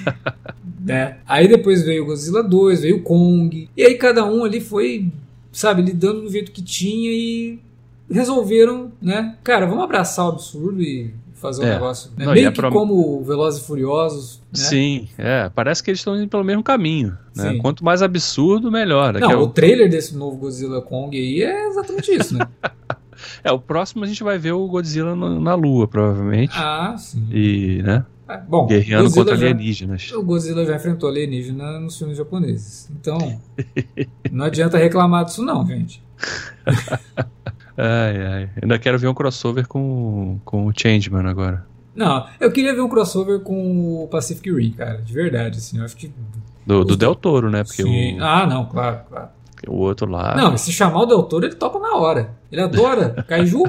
[LAUGHS] né? Aí depois veio o Godzilla 2, veio o Kong. E aí cada um ali foi, sabe, lidando do jeito que tinha e resolveram, né? Cara, vamos abraçar o absurdo e fazer um é. negócio. Né? Não, Meio que como Velozes e Furiosos. Né? Sim, é. Parece que eles estão indo pelo mesmo caminho. Né? Quanto mais absurdo, melhor. Não, é o... o trailer desse novo Godzilla Kong aí é exatamente isso, né? [LAUGHS] é, o próximo a gente vai ver o Godzilla no, na Lua, provavelmente. Ah, sim. E, né? É, bom, Guerreando Godzilla contra alienígenas. Já, o Godzilla já enfrentou alienígena nos filmes japoneses. Então, não adianta reclamar disso não, gente. [LAUGHS] Ai, ai. Ainda quero ver um crossover com, com o Changeman agora. Não, eu queria ver um crossover com o Pacific Rim, cara, de verdade, assim, eu acho que... Do, do Del Toro, né? Porque Sim. O... Ah, não, claro, claro. O outro lá... Não, se chamar o Del Toro, ele topa na hora. Ele adora [LAUGHS] Kaiju,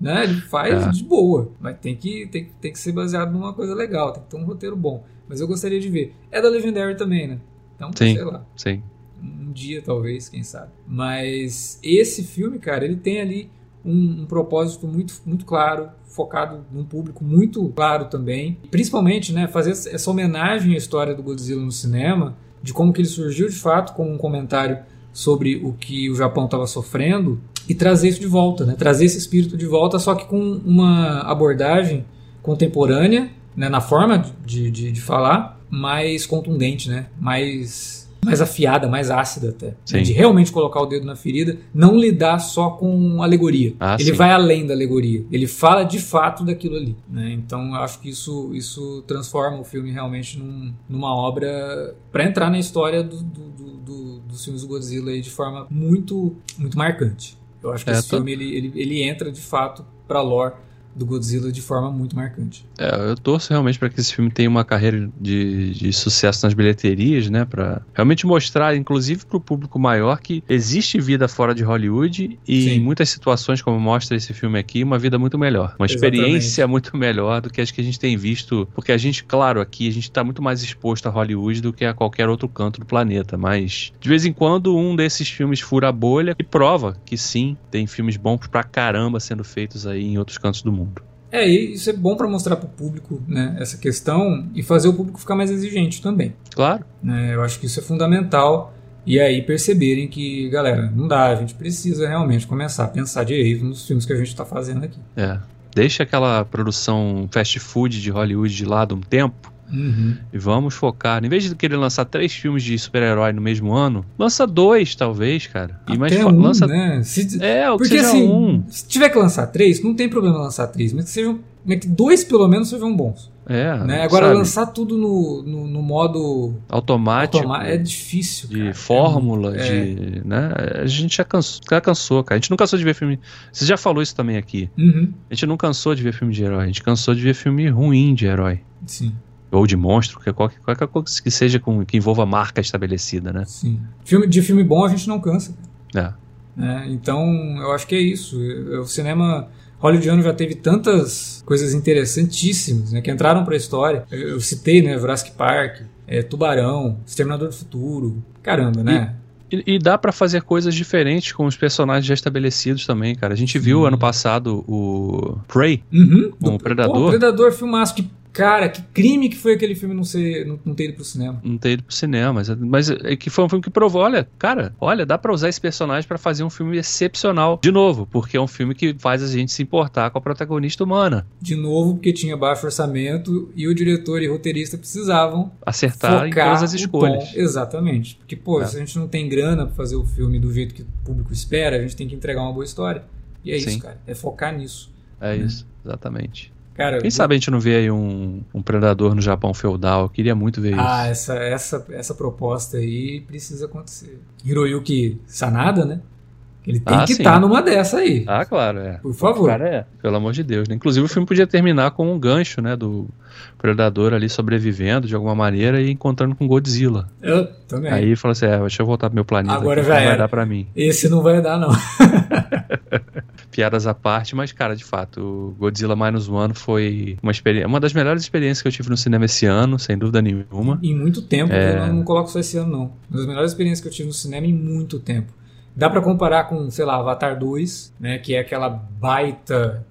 né? Ele faz é. de boa, mas tem que, tem, tem que ser baseado numa coisa legal, tem que ter um roteiro bom. Mas eu gostaria de ver. É da Legendary também, né? Então, sim, sei lá. Sim um dia talvez, quem sabe. Mas esse filme, cara, ele tem ali um, um, propósito muito, muito claro, focado num público muito claro também. Principalmente, né, fazer essa homenagem à história do Godzilla no cinema, de como que ele surgiu de fato como um comentário sobre o que o Japão estava sofrendo e trazer isso de volta, né? Trazer esse espírito de volta, só que com uma abordagem contemporânea, né, na forma de, de, de falar, mais contundente, né? Mais mais afiada, mais ácida até. Sim. De realmente colocar o dedo na ferida, não lidar só com alegoria. Ah, ele sim. vai além da alegoria. Ele fala de fato daquilo ali. Né? Então eu acho que isso, isso transforma o filme realmente num, numa obra para entrar na história do, do, do, dos filmes do Godzilla de forma muito, muito marcante. Eu acho que é, esse tô... filme ele, ele, ele entra de fato para lore do Godzilla de forma muito marcante. É, eu torço realmente para que esse filme tenha uma carreira de, de sucesso nas bilheterias, né? Para realmente mostrar, inclusive para o público maior, que existe vida fora de Hollywood e Sim. em muitas situações, como mostra esse filme aqui, uma vida muito melhor. Uma experiência Exatamente. muito melhor do que as que a gente tem visto. Porque a gente, claro, aqui a gente está muito mais exposto a Hollywood do que a qualquer outro canto do planeta. Mas de vez em quando um desses filmes fura a bolha e prova que sim, tem filmes bons pra caramba sendo feitos aí em outros cantos do mundo. É, e isso é bom para mostrar para o público né, essa questão e fazer o público ficar mais exigente também. Claro. Né, eu acho que isso é fundamental. E aí perceberem que, galera, não dá, a gente precisa realmente começar a pensar direito nos filmes que a gente está fazendo aqui. É. Deixa aquela produção fast food de Hollywood de lado um tempo Uhum. E vamos focar. Em vez de querer lançar três filmes de super-herói no mesmo ano, lança dois, talvez, cara. E mais um, lança. Né? Se... É, o Porque assim, um. se tiver que lançar três, não tem problema lançar três, mas que sejam. Que dois pelo menos sejam bons. É. Né? Agora, sabe? lançar tudo no, no, no modo automático é difícil. De cara. fórmula, é. de. Né? A gente já cansou, já cansou, cara. A gente não cansou de ver filme. Você já falou isso também aqui. Uhum. A gente não cansou de ver filme de herói. A gente cansou de ver filme ruim de herói. Sim. Ou de monstro, qualquer, qualquer coisa que seja com, que envolva marca estabelecida, né? Sim. Filme, de filme bom a gente não cansa. É. é então, eu acho que é isso. O cinema hollywoodiano já teve tantas coisas interessantíssimas, né, que entraram para a história. Eu, eu, citei, né, Jurassic Park, é, Tubarão, Exterminador do Futuro. Caramba, né? E, e dá para fazer coisas diferentes com os personagens já estabelecidos também, cara. A gente Sim. viu ano passado o Prey, uhum. com o Predador. O Predador filmaço que Cara, que crime que foi aquele filme não, ser, não, não ter ido pro cinema. Não ter ido pro cinema, mas, mas é que foi um filme que provou, olha, cara, olha, dá para usar esse personagem para fazer um filme excepcional. De novo, porque é um filme que faz a gente se importar com a protagonista humana. De novo, porque tinha baixo orçamento e o diretor e roteirista precisavam acertar em todas as escolhas. Exatamente. Porque, pô, é. se a gente não tem grana para fazer o filme do jeito que o público espera, a gente tem que entregar uma boa história. E é Sim. isso, cara. É focar nisso. É né? isso, exatamente. Cara, Quem sabe a gente não vê aí um, um predador no Japão feudal? Eu queria muito ver ah, isso. Ah, essa, essa, essa proposta aí precisa acontecer. Hiroyuki Sanada, né? Ele tem ah, que estar tá numa dessa aí. Ah, claro, é. Por favor. Cara, é. Pelo amor de Deus. Né? Inclusive o filme podia terminar com um gancho, né? Do predador ali sobrevivendo de alguma maneira e encontrando com Godzilla. Eu também. Aí fala assim: é, deixa eu voltar pro meu planeta. Agora aqui, já não vai dar pra mim. Esse não vai dar, não. [LAUGHS] Piadas à parte, mas, cara, de fato, o Godzilla Minus One foi uma, experiência, uma das melhores experiências que eu tive no cinema esse ano, sem dúvida nenhuma. Em muito tempo, é... eu não, não coloco só esse ano, não. Uma das melhores experiências que eu tive no cinema em muito tempo. Dá para comparar com, sei lá, Avatar 2, né, que é aquela baita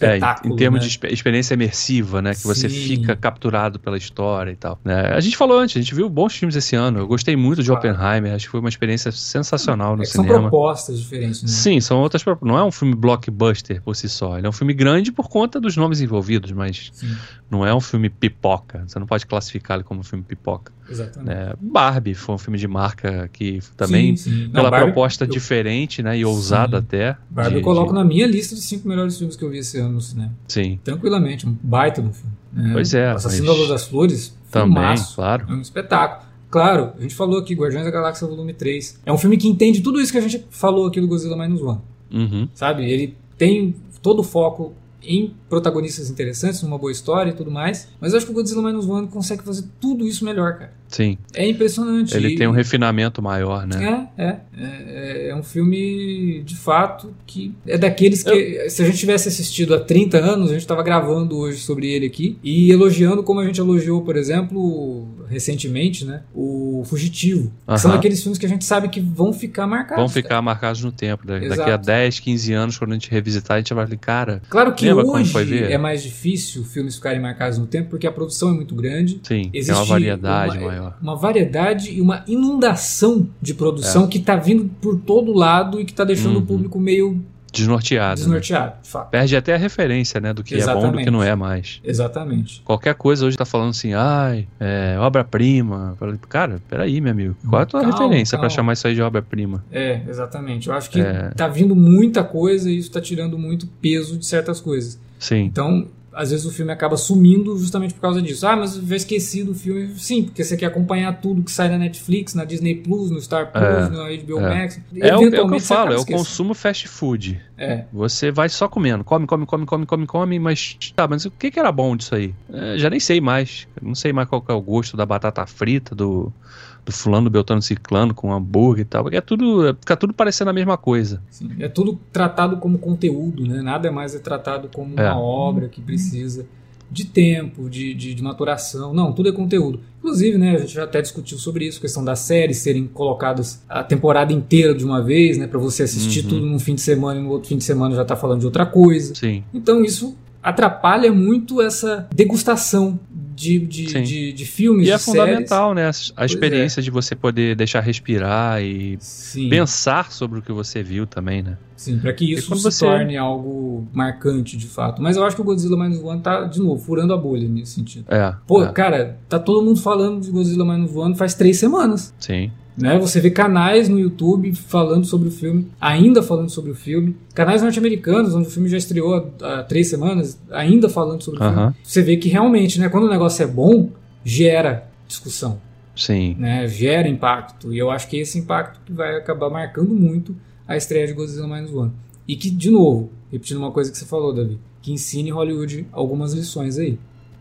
é, em termos né? de experiência imersiva, né? Que Sim. você fica capturado pela história e tal. Né? A gente falou antes, a gente viu bons filmes esse ano. Eu gostei muito de Oppenheimer, acho que foi uma experiência sensacional no é cinema. São propostas diferentes, né? Sim, são outras propostas. Não é um filme blockbuster por si só. Ele é um filme grande por conta dos nomes envolvidos, mas Sim. não é um filme pipoca. Você não pode classificar ele como um filme pipoca. Exatamente. É, Barbie foi um filme de marca que também, sim, sim. pela não, Barbie, proposta eu... diferente né, e ousada até. Barbie de, eu coloco de... na minha lista de cinco melhores filmes que eu vi esse ano no cinema. Sim. Tranquilamente, um baita no filme. Né? Pois é. Assassino mas... das Flores, também, claro. É um espetáculo. Claro, a gente falou aqui, Guardiões da Galáxia Volume 3. É um filme que entende tudo isso que a gente falou aqui do Godzilla Minus One. Uhum. Sabe? Ele tem todo o foco em protagonistas interessantes, numa boa história e tudo mais. Mas eu acho que o Godzilla Minus One consegue fazer tudo isso melhor, cara. Sim. É impressionante. Ele tem um refinamento maior, né? É, é, é, é. um filme, de fato, que é daqueles que, eu... se a gente tivesse assistido há 30 anos, a gente estava gravando hoje sobre ele aqui e elogiando como a gente elogiou, por exemplo, recentemente, né? O Fugitivo. São aqueles filmes que a gente sabe que vão ficar marcados. Vão ficar cara. marcados no tempo. Daqui Exato. a 10, 15 anos, quando a gente revisitar, a gente vai falar, cara. Claro que hoje é mais difícil filmes ficarem marcados no tempo, porque a produção é muito grande. Sim, Existe tem uma variedade uma, maior maior. Uma variedade e uma inundação de produção é. que está vindo por todo lado e que está deixando uhum. o público meio Desnorteado. Desnorteado, né? de fato. Perde até a referência, né? Do que Exatamente. é bom do que não é mais. Exatamente. Qualquer coisa hoje tá falando assim, ai, é, obra-prima. Cara, peraí, meu amigo. Qual é a tua calma, referência para chamar isso aí de obra-prima? É, exatamente. Eu acho que é... tá vindo muita coisa e isso tá tirando muito peso de certas coisas. Sim. Então, às vezes o filme acaba sumindo justamente por causa disso. Ah, mas eu já esqueci do filme. Sim, porque você quer acompanhar tudo que sai na Netflix, na Disney Plus, no Star Plus, é, no HBO é. Max. É o, é o que eu falo, é o consumo fast food. É. Você vai só comendo, come, come, come, come, come, come, mas tá, mas o que, que era bom disso aí? É, já nem sei mais. Não sei mais qual é o gosto da batata frita, do fulano, beltrano, ciclano, com hambúrguer e tal, é tudo, fica tudo parecendo a mesma coisa. Sim, é tudo tratado como conteúdo, né? Nada mais é tratado como é. uma obra que precisa de tempo, de, de, de, maturação. Não, tudo é conteúdo. Inclusive, né, a gente já até discutiu sobre isso, questão das séries serem colocadas a temporada inteira de uma vez, né, para você assistir uhum. tudo num fim de semana e no outro fim de semana já tá falando de outra coisa. Sim. Então isso atrapalha muito essa degustação de, de, de, de, filmes. E é séries. fundamental, né? A experiência é. de você poder deixar respirar e Sim. pensar sobre o que você viu também, né? Sim, para que isso se você... torne algo marcante de fato. Mas eu acho que o Godzilla Minus One tá, de novo, furando a bolha nesse sentido. É. Pô, é. cara, tá todo mundo falando de Godzilla Minus One faz três semanas. Sim. Né? Você vê canais no YouTube falando sobre o filme, ainda falando sobre o filme. Canais norte-americanos, onde o filme já estreou há, há três semanas, ainda falando sobre o filme. Você vê que realmente, né, quando o negócio é bom, gera discussão. Sim. Né? Gera impacto. E eu acho que esse impacto que vai acabar marcando muito a estreia de Godzilla Minus One. E que, de novo, repetindo uma coisa que você falou, Davi, que ensine Hollywood algumas lições aí.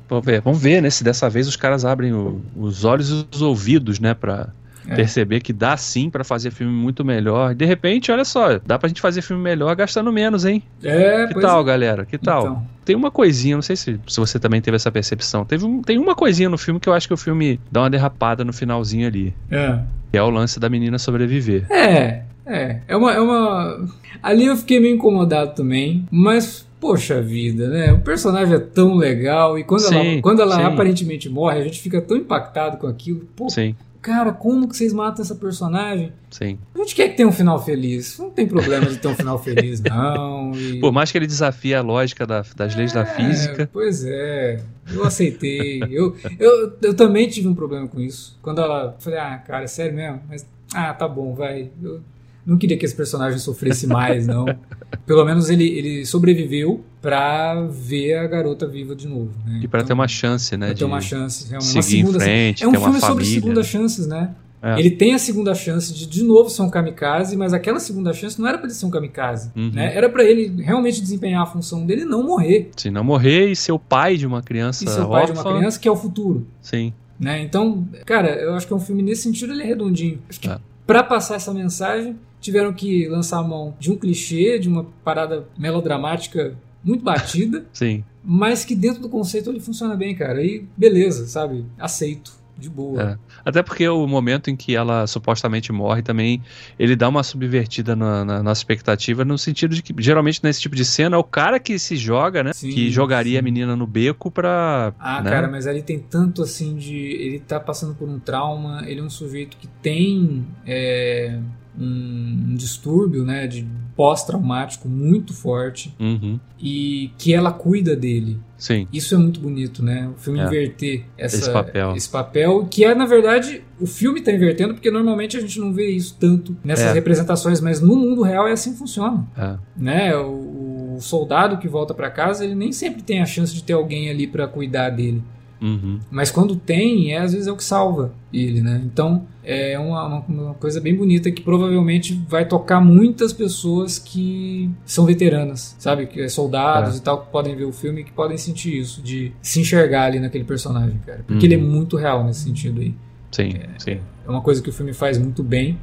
Vamos ver, vamos ver né, se dessa vez os caras abrem o, os olhos e os ouvidos, né, pra é. perceber que dá sim para fazer filme muito melhor. De repente, olha só, dá pra gente fazer filme melhor gastando menos, hein? É, Que tal, é. galera? Que tal? Então. Tem uma coisinha, não sei se, se você também teve essa percepção. Teve um, tem uma coisinha no filme que eu acho que o filme dá uma derrapada no finalzinho ali. É. Que é o lance da menina sobreviver. É, é. É uma, é uma. Ali eu fiquei meio incomodado também, mas poxa vida, né? O personagem é tão legal e quando sim, ela, quando ela aparentemente morre, a gente fica tão impactado com aquilo. Pô, sim cara, como que vocês matam essa personagem? Sim. A gente quer que tenha um final feliz. Não tem problema de ter um final feliz, [LAUGHS] não. E... Por mais que ele desafie a lógica da, das leis é, da física. Pois é, eu aceitei. eu, eu, eu também tive um problema com isso. Quando ela. Falei, ah, cara, é sério mesmo? Mas, ah, tá bom, vai. Eu não queria que esse personagem sofresse mais, não. [LAUGHS] Pelo menos ele, ele sobreviveu pra ver a garota viva de novo. Né? E pra então, ter uma chance, né? Pra ter uma chance, realmente. Seguir uma segunda, em frente, é um filme sobre segundas chances, né? É. Ele tem a segunda chance de de novo ser um kamikaze, mas aquela segunda chance não era para ele ser um kamikaze, uhum. né? Era para ele realmente desempenhar a função dele e não morrer. Se não morrer e ser o pai de uma criança E ser o pai órfã. de uma criança que é o futuro. Sim. Né? Então, cara, eu acho que é um filme nesse sentido ele é redondinho. Acho que é. para passar essa mensagem tiveram que lançar a mão de um clichê, de uma parada melodramática muito batida. [LAUGHS] Sim. Mas que dentro do conceito ele funciona bem, cara. E beleza, sabe? Aceito de boa. É. Até porque o momento em que ela supostamente morre também, ele dá uma subvertida na, na nossa expectativa, no sentido de que, geralmente, nesse tipo de cena, é o cara que se joga, né? Sim, que jogaria sim. a menina no beco pra. Ah, né? cara, mas ali tem tanto assim de. Ele tá passando por um trauma, ele é um sujeito que tem. É, um, um distúrbio, né? De pós-traumático muito forte Uhum. e que ela cuida dele. Sim. Isso é muito bonito, né? O filme É. inverter essa, Esse papel. esse papel, que é, na verdade, o filme está invertendo, porque normalmente a gente não vê isso tanto nessas É. representações, mas no mundo real é assim que funciona. É. Né? O, o soldado que volta para casa, ele nem sempre tem a chance de ter alguém ali para cuidar dele. Uhum. Mas quando tem, é, às vezes é o que salva ele, né? Então é uma, uma- uma coisa bem bonita que provavelmente vai tocar muitas pessoas que são veteranas, sabe? Que é soldados É. e tal, que podem ver o filme e que podem sentir isso, de se enxergar ali naquele personagem, cara. Porque Uhum. ele é muito real nesse sentido aí. Sim, sim. É uma coisa que o filme faz muito bem.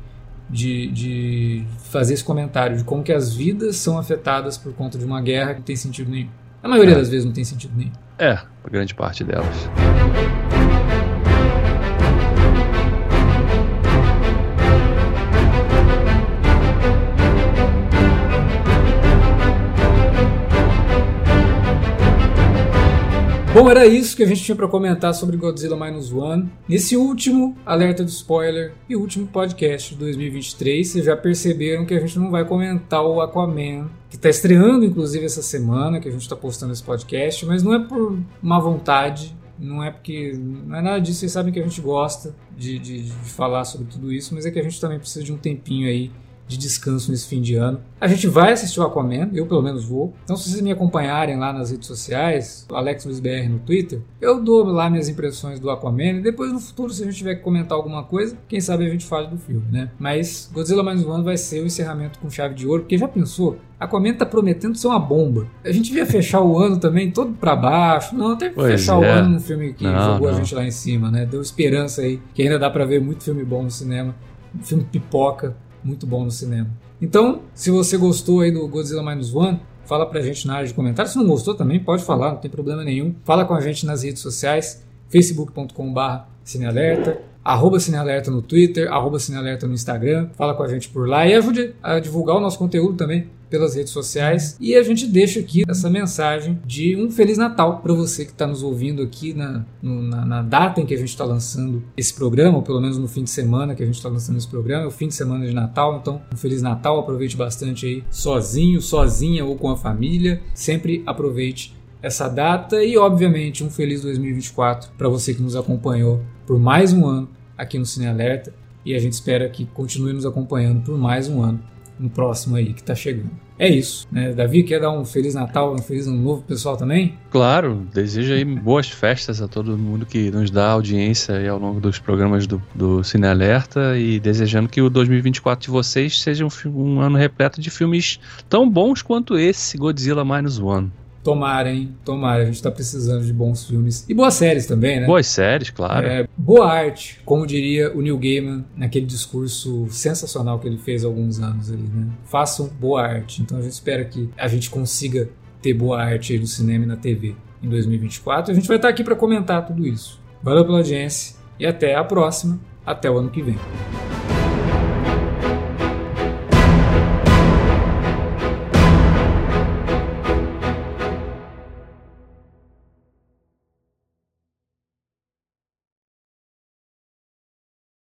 De, de fazer esse comentário de como que as vidas são afetadas por conta de uma guerra que não tem sentido nenhum. A maioria É. das vezes não tem sentido nenhum. É, grande parte delas. Bom, era isso que a gente tinha para comentar sobre Godzilla Minus One. Nesse último alerta de spoiler e último podcast de 2023, vocês já perceberam que a gente não vai comentar o Aquaman, que está estreando inclusive essa semana, que a gente está postando esse podcast, mas não é por má vontade, não é porque. Não é nada disso, vocês sabem que a gente gosta de, de, de falar sobre tudo isso, mas é que a gente também precisa de um tempinho aí de descanso nesse fim de ano. A gente vai assistir o Aquaman, eu pelo menos vou. Então, se vocês me acompanharem lá nas redes sociais, Alex Luiz BR no Twitter, eu dou lá minhas impressões do Aquaman e depois no futuro, se a gente tiver que comentar alguma coisa, quem sabe a gente fale do filme, né? Mas Godzilla Minus One vai ser o encerramento com chave de ouro, porque já pensou? Aquaman tá prometendo ser uma bomba. A gente devia fechar o ano também todo pra baixo. Não, até fechar o é. ano num filme que Não, jogou a não. gente lá em cima, né? Deu esperança aí, que ainda dá pra ver muito filme bom no cinema. Um filme pipoca, muito bom no cinema. Então, se você gostou aí do Godzilla Minus One, fala pra gente na área de comentários. Se não gostou também, pode falar, não tem problema nenhum. Fala com a gente nas redes sociais, facebook.com.br cinealerta, arroba cinealerta no Twitter, arroba cinealerta no Instagram. Fala com a gente por lá e ajude a divulgar o nosso conteúdo também. Pelas redes sociais. E a gente deixa aqui essa mensagem de um Feliz Natal para você que está nos ouvindo aqui na, no, na, na, data em que a gente está lançando esse programa, ou pelo menos no fim de semana que a gente está lançando esse programa, é o fim de semana de Natal, então um Feliz Natal, aproveite bastante aí sozinho, sozinha ou com a família, sempre aproveite essa data e obviamente um feliz 2024 para você que nos acompanhou por mais um ano aqui no Cine Alerta. E a gente espera que continue nos acompanhando por mais um ano no próximo aí que está chegando. É isso, né? Davi, quer dar um Feliz Natal, um Feliz Ano Novo pessoal também? Claro, desejo aí boas festas a todo mundo que nos dá audiência aí ao longo dos programas do, do Cine Alerta e desejando que o 2024 de vocês seja um, um ano repleto de filmes tão bons quanto esse Godzilla Minus One. Tomara, hein? Tomara. A gente tá precisando de bons filmes. E boas séries também, né? Boas séries, claro. É, boa arte, como diria o Neil Gaiman naquele discurso sensacional que ele fez há alguns anos ali, né? Façam boa arte. Então a gente espera que a gente consiga ter boa arte aí no cinema e na TV em 2024. A gente vai estar aqui para comentar tudo isso. Valeu pela audiência e até a próxima. Até o ano que vem.